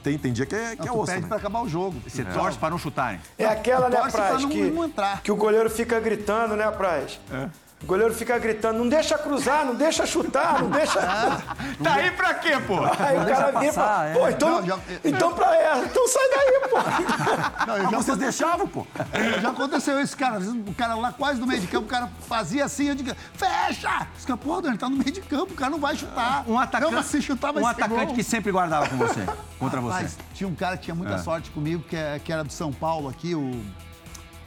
Tem, tem dia que é, que é tu osso. pede né? para acabar o jogo. Você torce pra não chutarem. É aquela, né, pra Praz, não- que, não entrar. que o goleiro fica gritando, né, Praz? O goleiro fica gritando, não deixa cruzar, não deixa chutar, não deixa... Tá aí pra quê, pô? Aí o deixa cara fala, passar, é. pô, então, Não, já- então pra ela, então sai daí, pô. Não, eu já, vocês deixavam, pô. já aconteceu isso, cara. O cara lá quase no meio de campo, o cara fazia assim, eu digo, fecha! Os caras, pô, ele tá no meio de campo, o cara não vai chutar. Um atacante, Não, se chutar vai um atacante gol. que sempre guardava com você, contra Rapaz, você. tinha um cara que tinha muita sorte comigo, que, é- que era do São Paulo aqui, o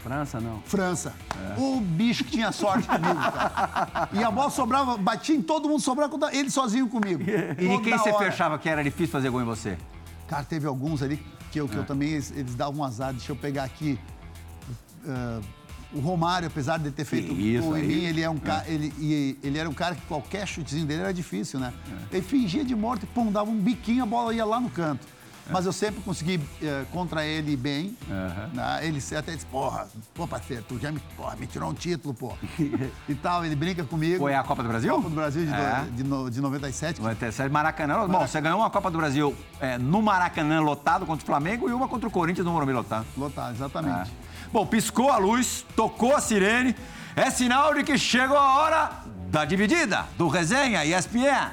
França, não. França. O bicho que tinha sorte comigo, cara. E a bola sobrava, batia em todo mundo, sobrava ele sozinho comigo. E quem você hora. fechava que era difícil fazer gol em você? Cara, teve alguns ali que eu, que eu também, eles, eles davam um azar. Deixa eu pegar aqui. ah, o Romário, apesar de ter feito isso gol em mim, ele, é um ca- ele, ele era um cara que qualquer chutezinho dele era difícil, né? Ele fingia de morto e, pum, dava um biquinho, a bola ia lá no canto. Mas eu sempre consegui eh, contra ele bem. né? Ele até disse, porra, pô, parceiro, tu já me, porra, me tirou um título, pô. e tal, ele brinca comigo. Foi a Copa do Brasil? Copa do Brasil de, É. de, no- de 97. 97, Maracanã. Bom, você ganhou uma Copa do Brasil é, no Maracanã lotado contra o Flamengo e uma contra o Corinthians no Morumbi lotado. Lotado, exatamente. É. Bom, piscou a luz, tocou a sirene. É sinal de que chegou a hora da dividida do Resenha ESPN.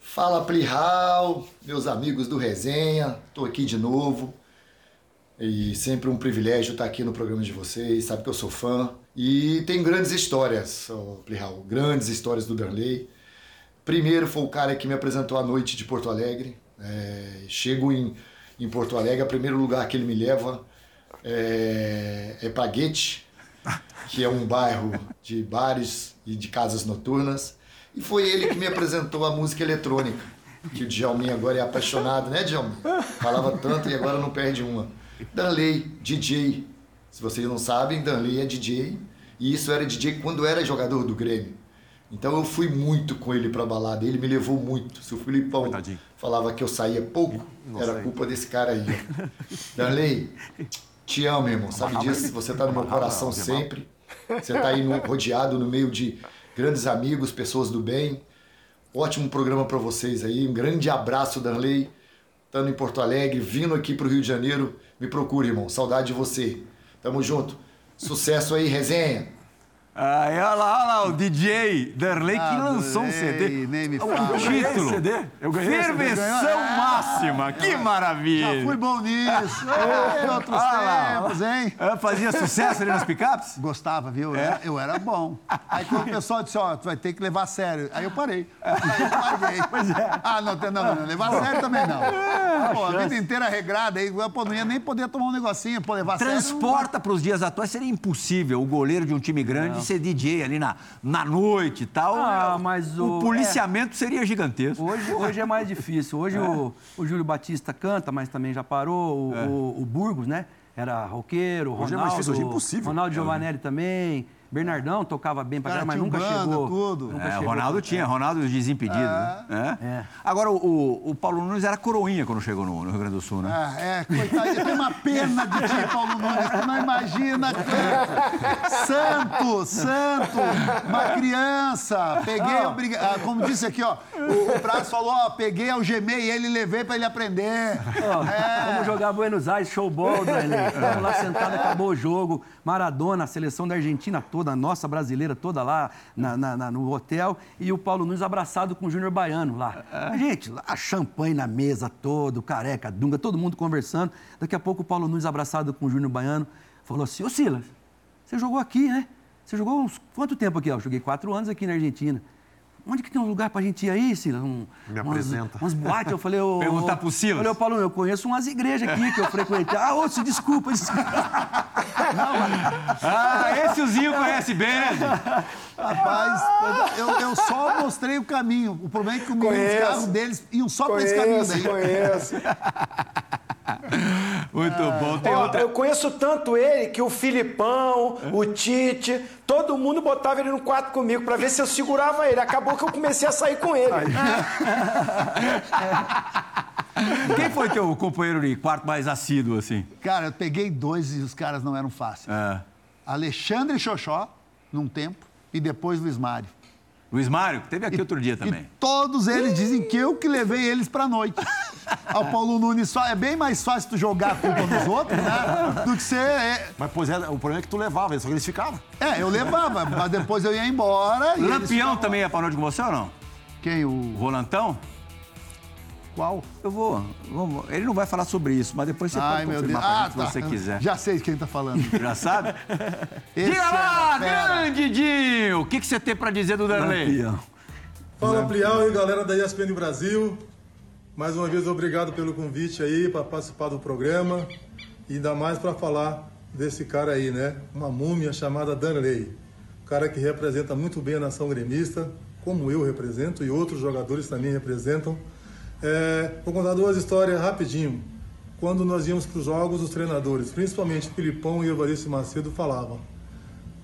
Fala Plihal, meus amigos do Resenha, tô aqui de novo. E sempre um privilégio estar aqui no programa de vocês, sabe que eu sou fã. E tem grandes histórias, oh, Plihal, grandes histórias do Darley. Primeiro foi o cara que me apresentou a noite de Porto Alegre. É, chego em, em Porto Alegre, o primeiro lugar que ele me leva é, é Paguete, que é um bairro de bares e de casas noturnas. E foi ele que me apresentou a música eletrônica, que o Djalminha agora é apaixonado, né, Djalminha? Falava tanto e agora não perde uma. Danley, DJ. Se vocês não sabem, Danley é DJ. E isso era DJ quando era jogador do Grêmio. Então eu fui muito com ele pra balada, ele me levou muito. Se o Filipão Coitadinho. falava que eu saía pouco, era culpa desse cara aí. ó. Darley, te amo, irmão. Sabe disso? Você tá no meu coração sempre. Você tá aí no- rodeado no meio de grandes amigos, pessoas do bem. Ótimo programa pra vocês aí. Um grande abraço, Darley. Estando em Porto Alegre, vindo aqui pro Rio de Janeiro. Me procure, irmão. Saudade de você. Tamo junto. Sucesso aí, resenha. Aí, olha lá, olha lá, o DJ Derley que lançou um CD. Nem me O fala. título. CD? Eu ganhei esse CD. Ferveção máxima. Que maravilha. Já fui bom nisso. É, outros Olha lá. tempos, hein? Ah, Fazia sucesso ali nas picapes? Gostava, viu? Eu, era, eu era bom. Aí quando o pessoal disse, ó, tu vai ter que levar a sério. Aí eu parei. Aí eu larguei. Ah, não, não, não, não, levar a sério também não. Pô, a vida inteira regrada, aí pô, não ia nem poder tomar um negocinho, pô, levar a sério. Transporta para os dias atuais seria impossível o goleiro de um time grande ser DJ ali na, na noite e tal. Ah, mas o o- policiamento seria gigantesco. Hoje, hoje é mais difícil. Hoje o, o Júlio Batista canta, mas também já parou. O, o- o Burgos, né? Era roqueiro. Hoje é Ronaldo, mais difícil, hoje é impossível. Ronaldo Giovanelli também. Bernardão tocava bem pra Cara, caramba, mas nunca banda, chegou. tudo. Nunca É, o chegou. Ronaldo tinha, Ronaldo os desimpedidos. né? É. Agora, o, o- Paulo Nunes era coroinha quando chegou no, no Rio Grande do Sul, né? Ah, é, coitado, eu tenho uma pena de ti, Paulo Nunes, tu não imagina. Santo, santo, uma criança, peguei, obriga... ah, como disse aqui, ó, o, o Prazo falou, ó, peguei, algemei ele e levei pra ele aprender. Ó, É. Vamos jogar Buenos Aires, showball, Darley. Vamos lá sentado, acabou o jogo. Maradona, a seleção da Argentina toda, a nossa brasileira toda lá na- na- na- no hotel. E o Paulo Nunes abraçado com o Júnior Baiano lá. A gente, lá, champanhe na mesa todo, careca, dunga, todo mundo conversando. Daqui a pouco o Paulo Nunes abraçado com o Júnior Baiano falou assim, ô Silas, você jogou aqui, né? Você jogou uns quanto tempo aqui? Eu joguei quatro anos aqui na Argentina. Onde que tem um lugar pra gente ir aí, Silas? Um, Me umas- apresenta. Umas boates. Eu falei, ô... Perguntar pro Silas. Falei, ô Paulo, eu conheço umas igrejas aqui que eu frequentei. Ah, ô, se desculpa. desculpa. Ah, esse o Zinho conhece bem, né? Rapaz, eu, eu só mostrei o caminho. O problema é que o menino, os Conheço. carros deles iam só pra esse caminho Conheço, daí. conheço. Muito bom. Tem Ó, outra. Eu conheço tanto ele que o Filipão, o Tite, todo mundo botava ele no quarto comigo pra ver se eu segurava ele. Acabou que eu comecei a sair com ele. Quem foi teu companheiro de quarto mais assíduo, assim? Cara, eu peguei dois e os caras não eram fáceis. É. Alexandre Xoxó, num tempo, e depois Luiz Mário. Luiz Mário, que teve aqui outro dia também. E todos eles dizem que eu que levei eles pra noite. Ao Paulo Nunes só é bem mais fácil tu jogar a culpa dos outros, né? Do que ser. É, Mas, pois é, o problema é que tu levava, só que eles ficavam. é, eu levava, mas depois eu ia embora. e eles Lampião também ia pra noite com você ou não? Quem? O O. Qual? Eu vou, vamos- Ele não vai falar sobre isso, mas depois você Ai, pode confirmar pra Ah, gente se tá. você quiser. Já sei de quem tá falando. Já sabe? Diga lá, era fera. grande Dinho! O que, que você tem pra dizer do Darley? Lampião. Fala Plial e galera da ESPN Brasil. Mais uma vez, obrigado pelo convite aí para participar do programa. E ainda mais para falar desse cara aí, né? Uma múmia chamada Danley. Um cara que representa muito bem a nação gremista, como eu represento e outros jogadores também representam. É, vou contar duas histórias rapidinho. Quando nós íamos para os jogos, os treinadores, principalmente Filipão e Evaristo Macedo, falavam: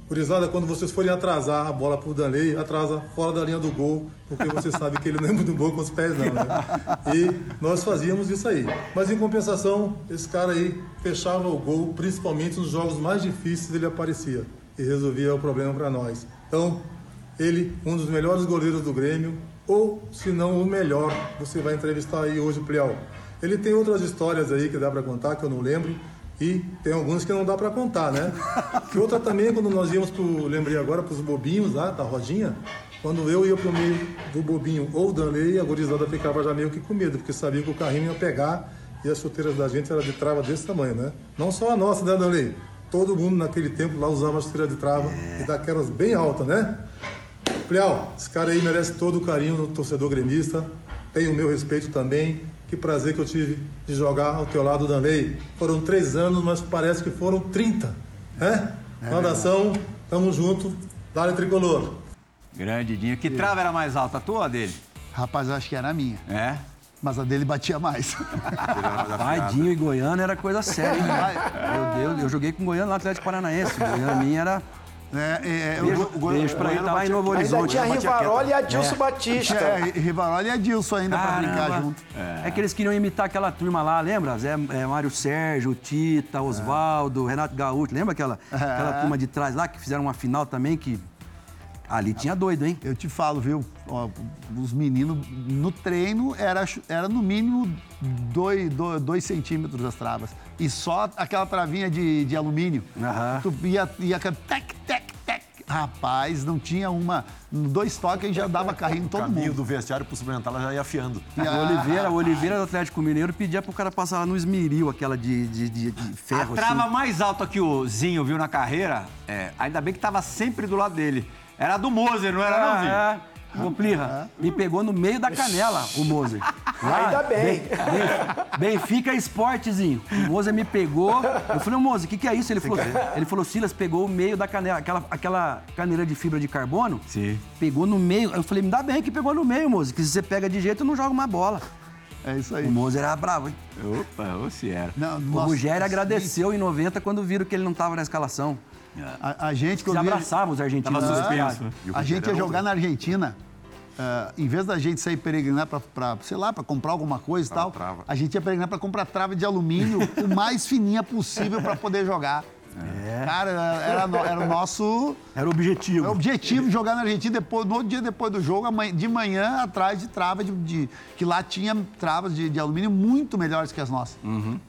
Gurizada, quando vocês forem atrasar a bola pro Danley, atrasa fora da linha do gol, porque você sabe que ele não é muito bom com os pés, não, né? E nós fazíamos isso aí. Mas em compensação, esse cara aí fechava o gol, principalmente nos jogos mais difíceis ele aparecia e resolvia o problema para nós. Então, ele, um dos melhores goleiros do Grêmio, ou se não o melhor, você vai entrevistar aí hoje o Plial. Ele tem outras histórias aí que dá para contar, que eu não lembro, e tem alguns que não dá para contar, né? Que outra também, quando nós íamos pro, lembrei agora, pros bobinhos lá, da rodinha, quando eu ia pro meio do bobinho ou Danley, a gurizada ficava já meio que com medo, porque sabia que o carrinho ia pegar e as chuteiras da gente eram de trava desse tamanho, né? Não só a nossa, né, Danley? Todo mundo naquele tempo lá usava a chuteira de trava e daquelas bem altas, né? Plial, esse cara aí merece todo o carinho do torcedor gremista, tem o meu respeito também. Que prazer que eu tive de jogar ao teu lado, Danley. Foram três anos, mas parece que foram 30. Né? Saudação, tamo junto, Dale Tricolor. Grande Dinho. Que trava era mais alta, a tua ou a dele? Rapaz, eu acho que era a minha. É? Mas a dele batia mais. Vadinho e Goiano era coisa séria, hein? Meu Deus, eu joguei com Goiano lá no Atlético Paranaense. Goiano a minha era, É, é, Beijo, o- Goiano- beijo pra ele, tá lá em Novo Ainda Horizonte. tinha batia Rivarola e. Adilson Batista. é, Rivaroli e Adilson ainda pra brincar junto. É. que eles queriam imitar aquela turma lá, lembra? Zé, é, Mário Sérgio, Tita, Oswaldo, Renato Gaúcho. Lembra aquela, aquela turma de trás lá que fizeram uma final também que... Ali tinha doido, hein? Eu te falo, viu? ó, os meninos no treino era, era no mínimo dois, dois, dois centímetros das travas. E só aquela travinha de, de alumínio. Aham. Tu ia, ia tec, tec, tec. Rapaz, não tinha uma. Dois toques e já dava carrinho em O todo caminho mundo. do vestiário pro suplementar, ela já ia afiando. E O a- Oliveira, o Oliveira do Atlético Mineiro pedia pro cara passar lá no esmeril, aquela de, de, de, de A ferro. trava assim. mais alta que o Zinho viu na carreira, é, ainda bem que tava sempre do lado dele. Era do Moser, não era não, Zinho? Ah, é. Ô, Plirra, me pegou no meio da canela, o Moser. Lá, Ainda bem. Ben- Benfica Esportezinho. O Moser me pegou. Eu falei, ô Moser, o que, que é isso? Ele falou, ele falou, Silas, pegou o meio da canela, aquela, aquela caneira de fibra de carbono. Sim. Pegou no meio. Eu falei, me dá bem que pegou no meio, Moser, que se você pega de jeito, eu não joga uma bola. É isso aí. O Moser era bravo, hein? Opa, ou se era. Não, O Rogério agradeceu em 90 quando viram que ele não estava na escalação. A, a gente, Se quando ia, abraçavam os argentinos. Né? O a gente ia jogar na Argentina. ah, em vez da gente sair peregrinar para, sei lá, para comprar alguma coisa e tal, trava. a gente ia peregrinar para comprar trava de alumínio o mais fininha possível para poder jogar. Cara, era, era o nosso Era o objetivo. é o objetivo jogar na Argentina depois, no outro dia depois do jogo, de manhã atrás de trava de, de- que lá tinha travas de, de alumínio muito melhores que as nossas.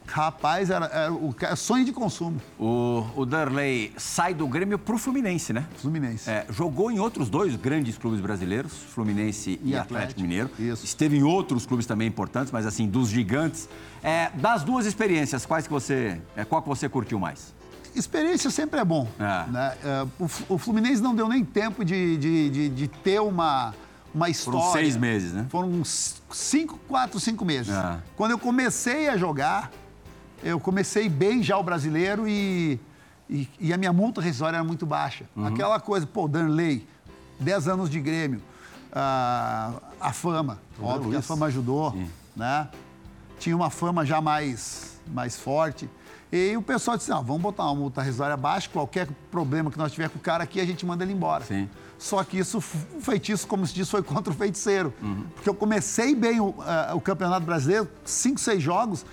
Rapaz, era, era o ca- sonho de consumo. O, o Darley sai do Grêmio pro Fluminense, né? Fluminense. É, jogou em outros dois grandes clubes brasileiros, Fluminense e, E Atlético, Atlético. Mineiro. Isso. Esteve em outros clubes também importantes, mas assim, dos gigantes. É, das duas experiências, quais que você, é, qual que você curtiu mais? Experiência sempre é bom. É. né? É, o, Fluminense não deu nem tempo de, de, de- de ter uma, uma história. seis meses, né? Foram uns cinco, quatro, cinco meses. É. Quando eu comecei a jogar, eu comecei bem já o brasileiro e, e, e a minha multa rescisória era muito baixa. Uhum. Aquela coisa, pô, Danley, 10 anos de Grêmio, ah, a fama, óbvio que a Luiz. fama ajudou, né? Tinha uma fama já mais, mais forte. E o pessoal disse, não, vamos botar uma multa rescisória baixa, qualquer problema que nós tiver com o cara aqui, a gente manda ele embora. Sim. Só que isso, o feitiço, como se diz, foi contra o feiticeiro. Porque eu comecei bem o, ah, o Campeonato Brasileiro, cinco, seis jogos,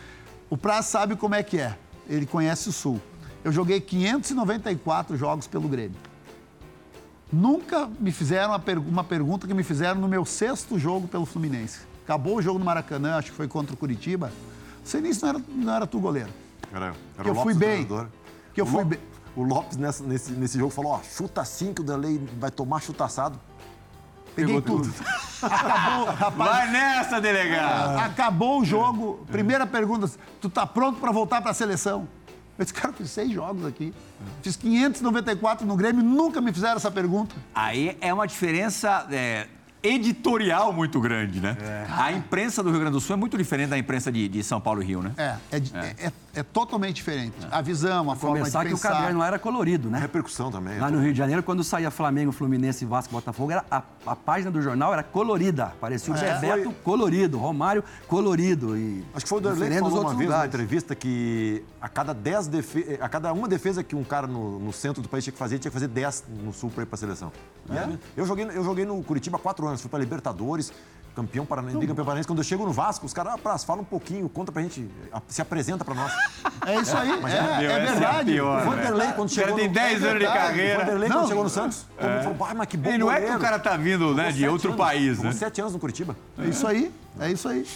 o Praz sabe como é que é. Ele conhece o Sul. Eu joguei 594 jogos pelo Grêmio. Nunca me fizeram uma, pergu- uma pergunta que me fizeram no meu sexto jogo pelo Fluminense. Acabou o jogo no Maracanã, acho que foi contra o Curitiba. Sei nem se não era, não era tu goleiro. Era, era Que eu fui o bem. Que eu O fui Lopes- bem. O Lopes nessa- nesse, nesse jogo falou, ó, chuta assim que o Danley vai tomar chutaçado. Peguei tudo. Acabou, rapaz. Vai nessa, delegado! Acabou o jogo. Primeira pergunta: tu tá pronto para voltar para a seleção? Eu disse, cara, eu fiz seis jogos aqui. Fiz 594 no Grêmio, nunca me fizeram essa pergunta. Aí é uma diferença é, editorial muito grande, né? A imprensa do Rio Grande do Sul é muito diferente da imprensa de, de São Paulo e Rio, né? É, é, de- é- é totalmente diferente. A visão, a forma de Começar que o pensar. caderno lá era colorido, né? Repercussão também. Lá no Rio de Janeiro, quando saía Flamengo, Fluminense, Vasco, Botafogo, era a, a página do jornal era colorida. Parecia o É, Bebeto foi- colorido, Romário colorido. E Acho que foi o Danley que falou uma outros vez lugares. entrevista que a cada, 10 defe... a cada uma defesa que um cara no, no centro do país tinha que fazer, tinha que fazer 10 no sul para ir para a seleção. É? Eu, joguei, eu joguei no Curitiba há quatro anos, fui para Libertadores, campeão paranaense, campeão paranaense. Quando eu chego no Vasco, os caras, ah, Praz, fala um pouquinho, conta pra gente, se apresenta pra nós. É isso aí, Mas é, é, é meu, essa é verdade. pior, O Vanderlei, quando O cara chegou tem no... 10 anos de verdade. O carreira. Vanderlei, Não. quando chegou no Santos, todo mundo falou, "Ah, mas que bom E não é que goleiro." o cara tá vindo né, de outro anos, país, né? sete anos no Curitiba. É isso aí, é isso aí.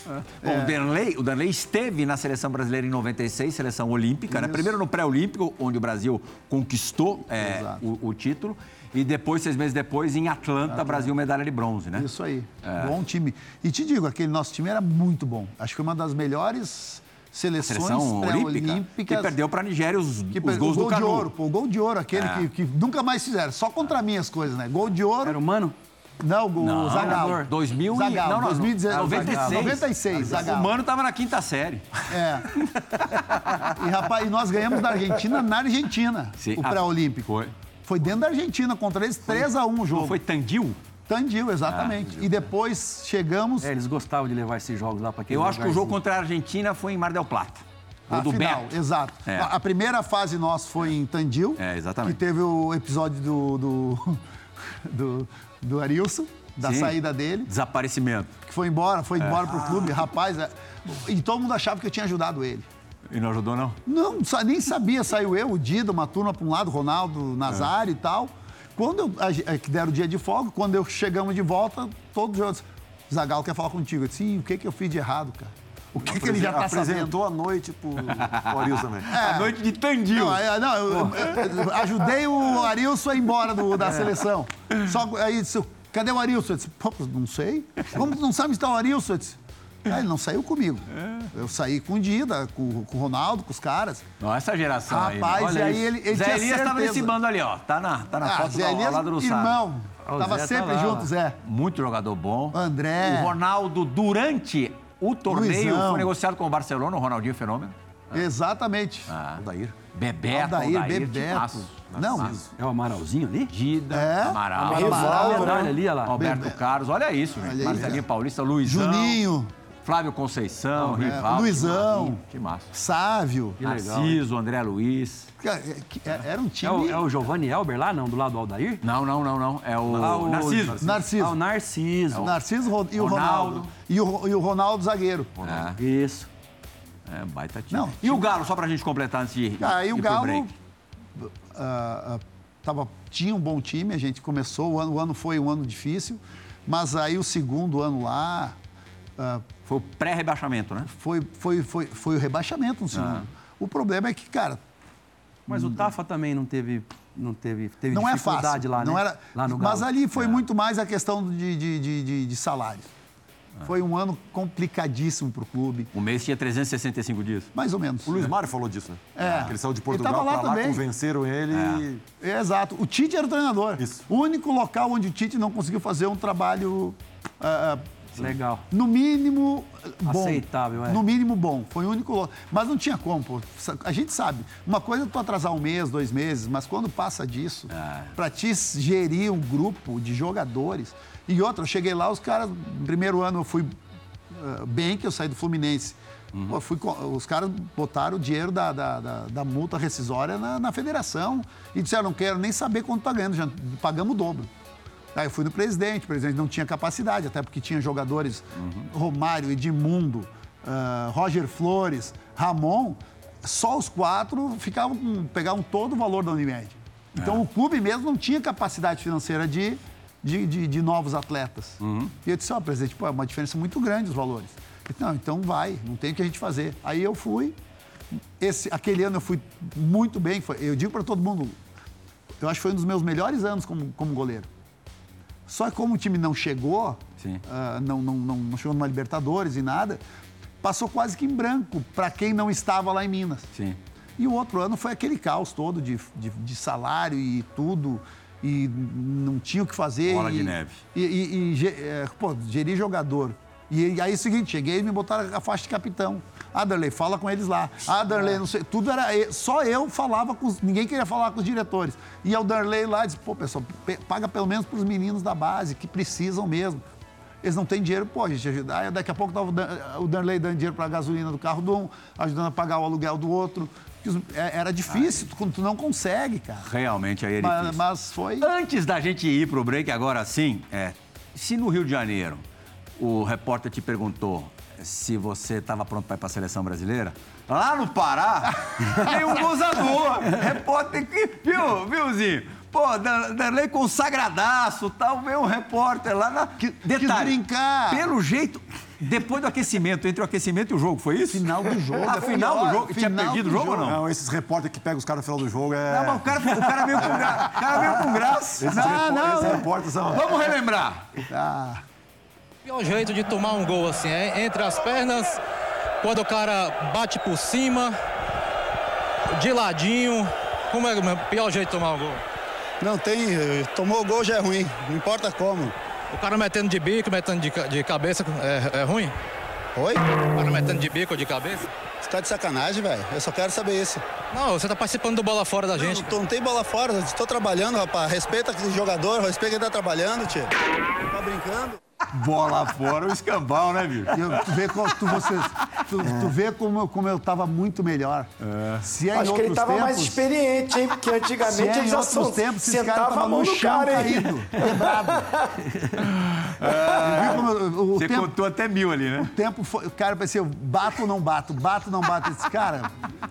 Bom, o, Danley, o Danley esteve na seleção brasileira em 96, seleção olímpica, né? Isso. Primeiro no pré-olímpico, onde o Brasil conquistou é, o, o título. E depois, seis meses depois, em Atlanta, Brasil medalha de bronze, né? Isso aí. Bom time. E te digo, aquele nosso time era muito bom. Acho que foi uma das melhores seleções Seleção olímpica. Que pré-olímpicas. perdeu para a Nigéria os, Que os gols o gol do de ouro, pô, o gol de ouro, aquele É. que, que nunca mais fizeram. Só contra mim as coisas, né? Gol de ouro. Era humano? Não, o Não, Zagallo. 2000 e- Zagallo, não, não, 2016. 96. 96, O Zagallo. Mano tava na quinta série. É. E, rapaz, e nós ganhamos da Argentina na Argentina, Sim. o Ah, pré-olímpico. Foi. Foi dentro da Argentina, contra eles, 3x1 o jogo. Foi Tandil? Tandil, exatamente. e depois chegamos... É, eles gostavam de levar esses jogos lá para aquele Eu acho que o jogo contra a Argentina foi em Mar del Plata. O a do final, Beto. exato. É. A, primeira fase nossa foi em Tandil. É, exatamente. Que teve o episódio do, do, do, do Arilson, da Sim. saída dele, Desaparecimento. que foi embora, foi embora pro clube. Rapaz, é- e todo mundo achava que eu tinha ajudado ele. E não ajudou, não? Não, nem sabia. Saiu eu, o Dida, uma turma para um lado, Ronaldo, Nazário e tal. Quando eu, a é, que deram o dia de folga, quando eu chegamos de volta, todos os outros. Zagal quer falar contigo. Eu disse, "Ih, o que, que eu fiz de errado, cara? O que, que ele já tá sabendo? Apresentou a noite pro, pro Arilson também. A noite de Tandil. Não, aí- não, eu, eu- eu ajudei o Arilson a ir embora do- É. da seleção. Só aí disse, cadê o Arilson? Eu disse, Pô, não sei. Como tu não sabe onde está o Arilson? Eu disse, "Ah, ele não saiu comigo. É. Eu saí com o Dida, com, com o Ronaldo, com os caras. Não, essa geração aí. Rapaz, né? Olha e aí ele- ele Zé tinha Elias nesse bando ali, ó. Tá na, tá na Ah, foto Zé do, ao Elias, lado do irmão. Ah, o Tava Zé tá sempre lá, junto, ó. Zé. Muito jogador bom. André. O Ronaldo, durante o torneio, Luizão. foi negociado com o Barcelona, o Ronaldinho Fenômeno. Exatamente. Ah, Aldair. Bebeto, Aldair, Aldair, Bebeto. Não, É o Amaralzinho ali? Dida, É. Amaral, Amaral, a medalha ali, olha lá. Roberto Bebe- Carlos, olha isso, gente. Olha aí, Marcelinho. Paulista, Luizão. Juninho, Flávio Conceição, É, Rival. Luizão. Que massa. Sávio. Que Narciso, André Luiz. É- é- Era um É time... o, é o Giovanni Elber lá, não? Do lado do Aldair? Não, não, não, não. É o, Ah, o- Narciso. Narciso. Ah, o Narciso. Narciso Ro- e o Ronaldo. Ronaldo. E o, e o Ronaldo zagueiro. É, Isso. é, baita time. Não, e o Galo, só pra gente completar antes de ir, Aí o Galo break. ah, ah, tava, tinha um bom time, a gente começou, o ano, o ano foi um ano difícil, mas aí o segundo ano lá ah, Foi o pré-rebaixamento, né? foi, foi, foi, foi o rebaixamento no segundo. Ah. O problema é que, cara, Mas o Tafa também não teve, não teve, teve não é dificuldade fácil. lá, né? não era, lá no mas ali foi muito mais a questão de, de, de, de, de salários. Foi um ano complicadíssimo para o clube, O mês tinha 365 dias. mais ou menos. O Luiz Mário falou disso, né? É. Que ele saiu de Portugal tava lá pra lá, também. convenceram ele e... É, Exato. O Tite era o treinador. Isso. O único local onde o Tite não conseguiu fazer um trabalho, ah, Legal. no mínimo, bom. Aceitável, é. No mínimo bom. Foi o único. Mas não tinha como, pô. A gente sabe. Uma coisa é tu atrasar um mês, dois meses, mas quando passa disso, É. pra te gerir um grupo de jogadores. E outra, eu cheguei lá, os caras, no primeiro ano eu fui ah, bem, que eu saí do Fluminense. Uhum. Pô, fui os caras botaram o dinheiro da, da, da- da multa rescisória na, na federação e disseram, não quero nem saber quanto tá ganhando, já pagamos o dobro. Aí eu fui no presidente, o presidente não tinha capacidade, até porque tinha jogadores Romário, Edmundo, ah, Roger Flores, Ramon, só os quatro ficavam pegavam todo o valor da Unimed. Então o clube mesmo não tinha capacidade financeira de, de, de- de novos atletas. E eu disse, ó, presidente, pô, é uma diferença muito grande os valores. Disse, não, então vai, não tem o que a gente fazer. Aí eu fui, esse, aquele ano eu fui muito bem, foi- eu digo para todo mundo, eu acho que foi um dos meus melhores anos como, como goleiro. Só que como o time não chegou, ah, não, não, não, não chegou numa Libertadores e nada, passou quase que em branco para quem não estava lá em Minas. Sim. E o outro ano foi aquele caos todo de, de, de salário e tudo, e não tinha o que fazer. Bola e, de neve. E, e, e ge- é, pô, gerir jogador. E aí é o seguinte, cheguei e me botaram a faixa de capitão. Ah, Darley, fala com eles lá. Ah, Darley, não sei. Tudo era. Só eu falava com os. Ninguém queria falar com os diretores. E o Darley lá disse, pô, pessoal, pe- paga pelo menos para os meninos da base, que precisam mesmo. Eles não têm dinheiro, pô, a gente ajuda. Aí daqui a pouco tava o Dan- o Darley dando dinheiro para a gasolina do carro de um, ajudando a pagar o aluguel do outro. É- Era difícil, tu, tu não consegue, cara. Realmente aí é Mas, difícil. mas foi. Antes da gente ir pro break, agora sim, é, se no Rio de Janeiro o repórter te perguntou se você estava pronto para ir para a seleção brasileira, lá no Pará tem um gozador, repórter que, viu, viu, Zinho? Pô, Danley consagradaço, tal, veio um repórter lá na... Que- Detalhe, quis brincar. Pelo jeito, depois do aquecimento, entre o aquecimento e o jogo, foi isso? Final do jogo. A é final do jogo? Tinha final perdido o do jogo ou não? Não, esses repórteres que pegam os caras no final do jogo é... Não, mas o cara, o cara veio com graça. O cara veio com graça. Esses, Não, não, esses repórteres são... Vamos relembrar. Ah, pior jeito de tomar um gol assim é entre as pernas, quando o cara bate por cima, de ladinho. Como é o pior jeito de tomar um gol? Não tem, tomou o gol já é ruim, não importa como. O cara metendo de bico, metendo de, de cabeça, é, é ruim? Oi? O cara metendo de bico ou de cabeça? Você tá de sacanagem, velho. Eu só quero saber isso. Não, você tá participando do bola fora da gente. Não, tô- não tem bola fora, estou trabalhando, rapaz. Respeita aquele jogador, respeita quem tá trabalhando, tio. Tá brincando? Bola fora, o escambau, né, bicho? E eu- tu vê, como, tu, você, tu, tu vê como, eu- como eu tava muito melhor. Se é em Acho que ele estava mais experiente, hein? Porque Se antigamente é eles são, tempos, esses caras a estavam mão no chão, cara aí. caído, quebrado. Eu vi como eu- o Você tempo, contou até mil ali, né? o tempo foi... O cara pensei, eu bato ou não bato? Bato ou não bato? Eu disse, cara,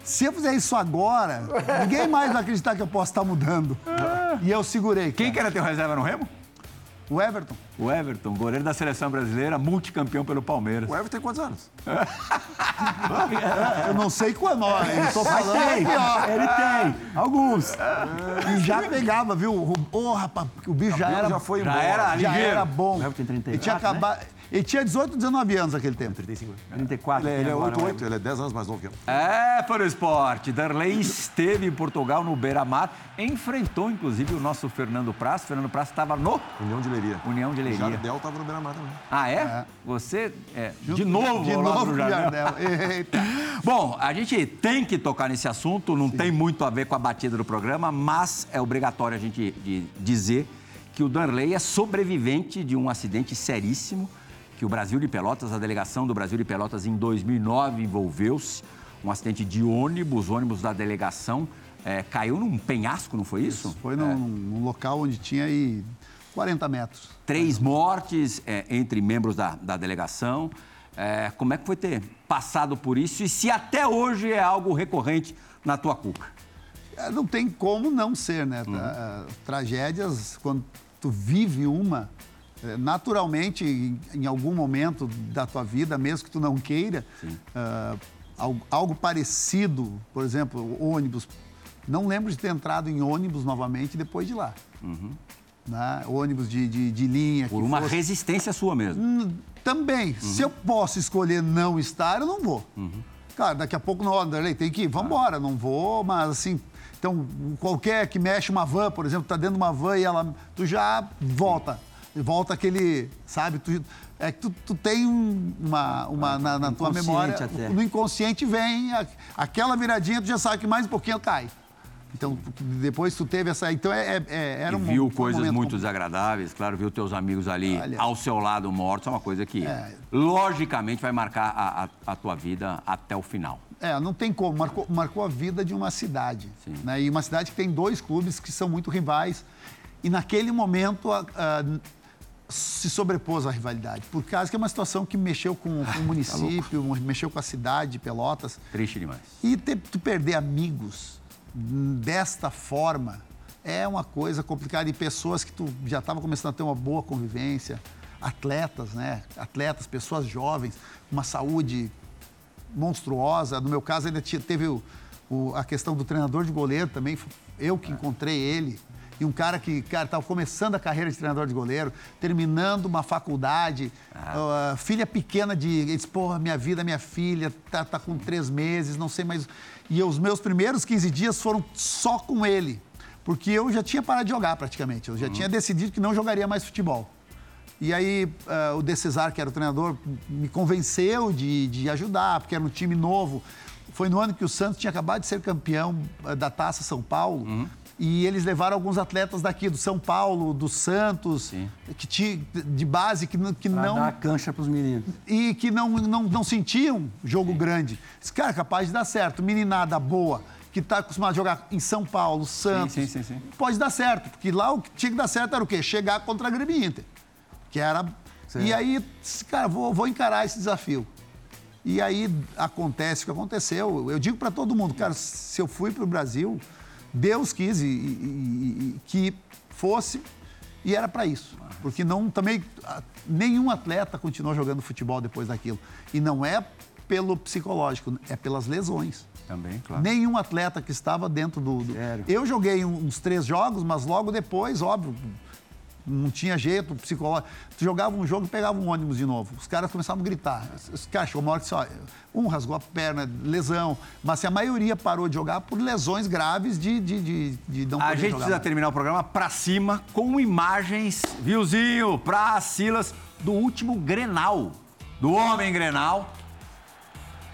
se eu fizer isso agora, ninguém mais vai acreditar que eu posso estar mudando. E eu segurei. Quem que cara. era teu reserva no Remo? O Everton. O Everton, goleiro da seleção brasileira, multicampeão pelo Palmeiras. O Everton tem quantos anos? Eu não sei quando, ó, eu tô falando aqui, ó. Ele tem, alguns. E já pegava, viu? Ô, rapaz, o bicho já era... já foi Já embora. era já era bom. O Everton tem 34, Ele tinha né? Ele tinha 18, 19 anos naquele tempo. 35 anos. 34. Ele, é- ele é tem agora, 8, 8, ele é 10 anos mais novo que eu. É, para o esporte. Darley esteve em Portugal, no Beira-Mar. Enfrentou, inclusive, o nosso Fernando Praz. Fernando Praz estava no União de Leiria. União de Leiria. Jardel tava no Beira-Mar também. Ah, é? Você, é, de novo, De novo, do com o Jardel. Jardel. Eita. Bom, a gente tem que tocar nesse assunto, não tem muito a ver com a batida do programa, mas é obrigatório a gente de- dizer que o Darley é sobrevivente de um acidente seríssimo que o Brasil de Pelotas, a delegação do Brasil de Pelotas em 2009 envolveu-se. Um acidente de ônibus, ônibus da delegação é, caiu num penhasco, não foi isso? Foi num, num local onde tinha aí 40 metros. Três mortes é, entre membros da, da delegação. É, como é que foi ter passado por isso e se até hoje é algo recorrente na tua cuca? É, Não tem como não ser, né? Uhum. Tra- Tragédias, quando tu vive uma, é, naturalmente, em, algum momento da tua vida, mesmo que tu não queira, ah, algo, algo parecido, por exemplo, ônibus. Não lembro de ter entrado em ônibus novamente depois de lá. Né? Ônibus de, de, de linha. Uhum. Por uma fosse- resistência sua mesmo. Hum, Também, se eu posso escolher não estar, eu não vou. Cara, daqui a pouco não, Anderley, tem que ir, vamos embora, não vou, mas assim, então, qualquer que mexe uma van, por exemplo, tá dentro de uma van e ela, tu já volta, volta aquele, sabe, tu, é que tu, tu tem um- uma, uma na, na tua memória, até. no inconsciente vem a- aquela viradinha, tu já sabe que mais um pouquinho cai. Então, depois tu teve essa, então é, é- é- era e um viu um coisas muito complicado. desagradáveis, claro, viu teus amigos ali Olha. ao seu lado mortos, é uma coisa que, É. logicamente, vai marcar a, a- a tua vida até o final. É, não tem como. Marcou, marcou a vida de uma cidade. Sim. Né? E uma cidade que tem dois clubes que são muito rivais. E naquele momento a- se sobrepôs a rivalidade. Por causa que é uma situação que mexeu com, com tá o município, mexeu com a cidade de Pelotas. Triste demais. E ter, tu perder amigos desta forma é uma coisa complicada. E pessoas que tu já estava começando a ter uma boa convivência, atletas, né? Atletas, pessoas jovens, uma saúde monstruosa. No meu caso, ainda tinha- teve o- o- a questão do treinador de goleiro também. Eu que encontrei ele. E um cara que, cara, estava começando a carreira de treinador de goleiro, terminando uma faculdade, ah, filha pequena de. Ele disse, porra, minha vida, minha filha, tá, tá com três meses, não sei mais. E os meus primeiros 15 dias foram só com ele. Porque eu já tinha parado de jogar praticamente. Eu já tinha decidido que não jogaria mais futebol. E aí ah, o De Cesar, que era o treinador, me convenceu de, de ajudar, porque era um time novo. Foi no ano que o Santos tinha acabado de ser campeão ah, da Taça São Paulo. E eles levaram alguns atletas daqui, do São Paulo, do Santos, que tinha, de base, que, não- que Pra não dar cancha pros meninos. e que não, não, não sentiam jogo grande. Esse cara capaz de dar certo. Meninada boa, que está acostumado a jogar em São Paulo, Santos. sim, sim, sim. Pode dar certo, porque lá o que tinha que dar certo era o quê? Chegar contra a Grêmio Inter. Que era. E aí, cara, vou, vou encarar esse desafio. E aí acontece o que aconteceu. Eu digo para todo mundo, cara, se eu fui para o Brasil, Deus quis e- e- e- que fosse e era para isso. Porque não também nenhum atleta continuou jogando futebol depois daquilo. E não é pelo psicológico, é pelas lesões. Também, claro. Nenhum atleta que estava dentro do. do-? Eu joguei uns três jogos, mas logo depois, óbvio, não tinha jeito, psicológico. Tu jogava um jogo e pegava um ônibus de novo. Os caras começavam a gritar. Os caras chegou uma hora que disse, ó, um rasgou a perna, lesão. Mas assim, a maioria parou de jogar por lesões graves de, de, de, de não A gente jogar precisa terminar o programa pra cima com imagens, viuzinho, pra Silas, do último Grenal, do Homem Grenal,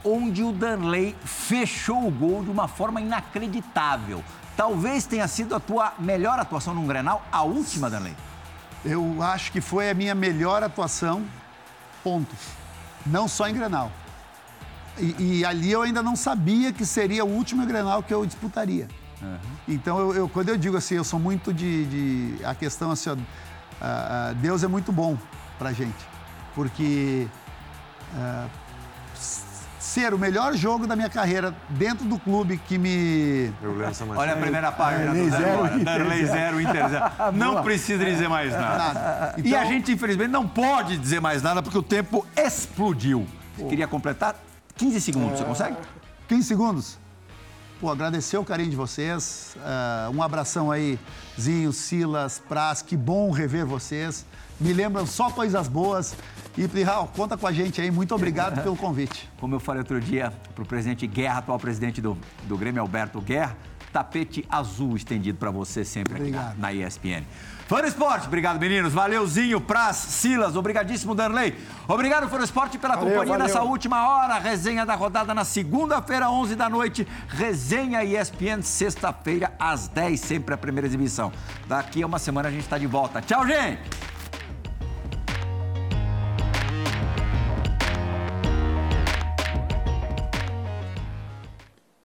onde o Danley fechou o gol de uma forma inacreditável. Talvez tenha sido a tua melhor atuação num Grenal, a última, Danley. Eu acho que foi a minha melhor atuação, ponto. Não só em Grenal. E, e ali eu ainda não sabia que seria o último Grenal que eu disputaria. Então, eu, eu- quando eu digo assim, eu sou muito de. de- a questão assim, ó, ah, Deus é muito bom pra gente. Porque s- ser o melhor jogo da minha carreira dentro do clube que me. Olha a primeira página do Darley Zé zero, Darley zero. zero, Inter zero. Não precisa dizer mais nada. Nada. e Então- a gente, infelizmente, não pode dizer mais nada porque o tempo explodiu. Queria completar 15 segundos, você consegue? 15 segundos. Pô, agradecer o carinho de vocês. ah, um abração aí, Zinho, Silas, Praz. Que bom rever vocês. Me lembram só coisas boas. E, Plihal, conta com a gente aí. Muito obrigado pelo convite. Como eu falei outro dia para o presidente Guerra, atual presidente do, do Grêmio, Alberto Guerra, tapete azul estendido para você sempre aqui na, Obrigado. na ESPN. Fã Esporte, obrigado meninos, valeuzinho, Praz, Silas, obrigadíssimo Danley. Obrigado Fã Esporte pela Valeu, companhia valeu. nessa última hora, resenha da rodada na segunda-feira, 11 da noite, resenha ESPN, sexta-feira às 10, sempre a primeira exibição. Daqui a uma semana a gente está de volta. Tchau, gente!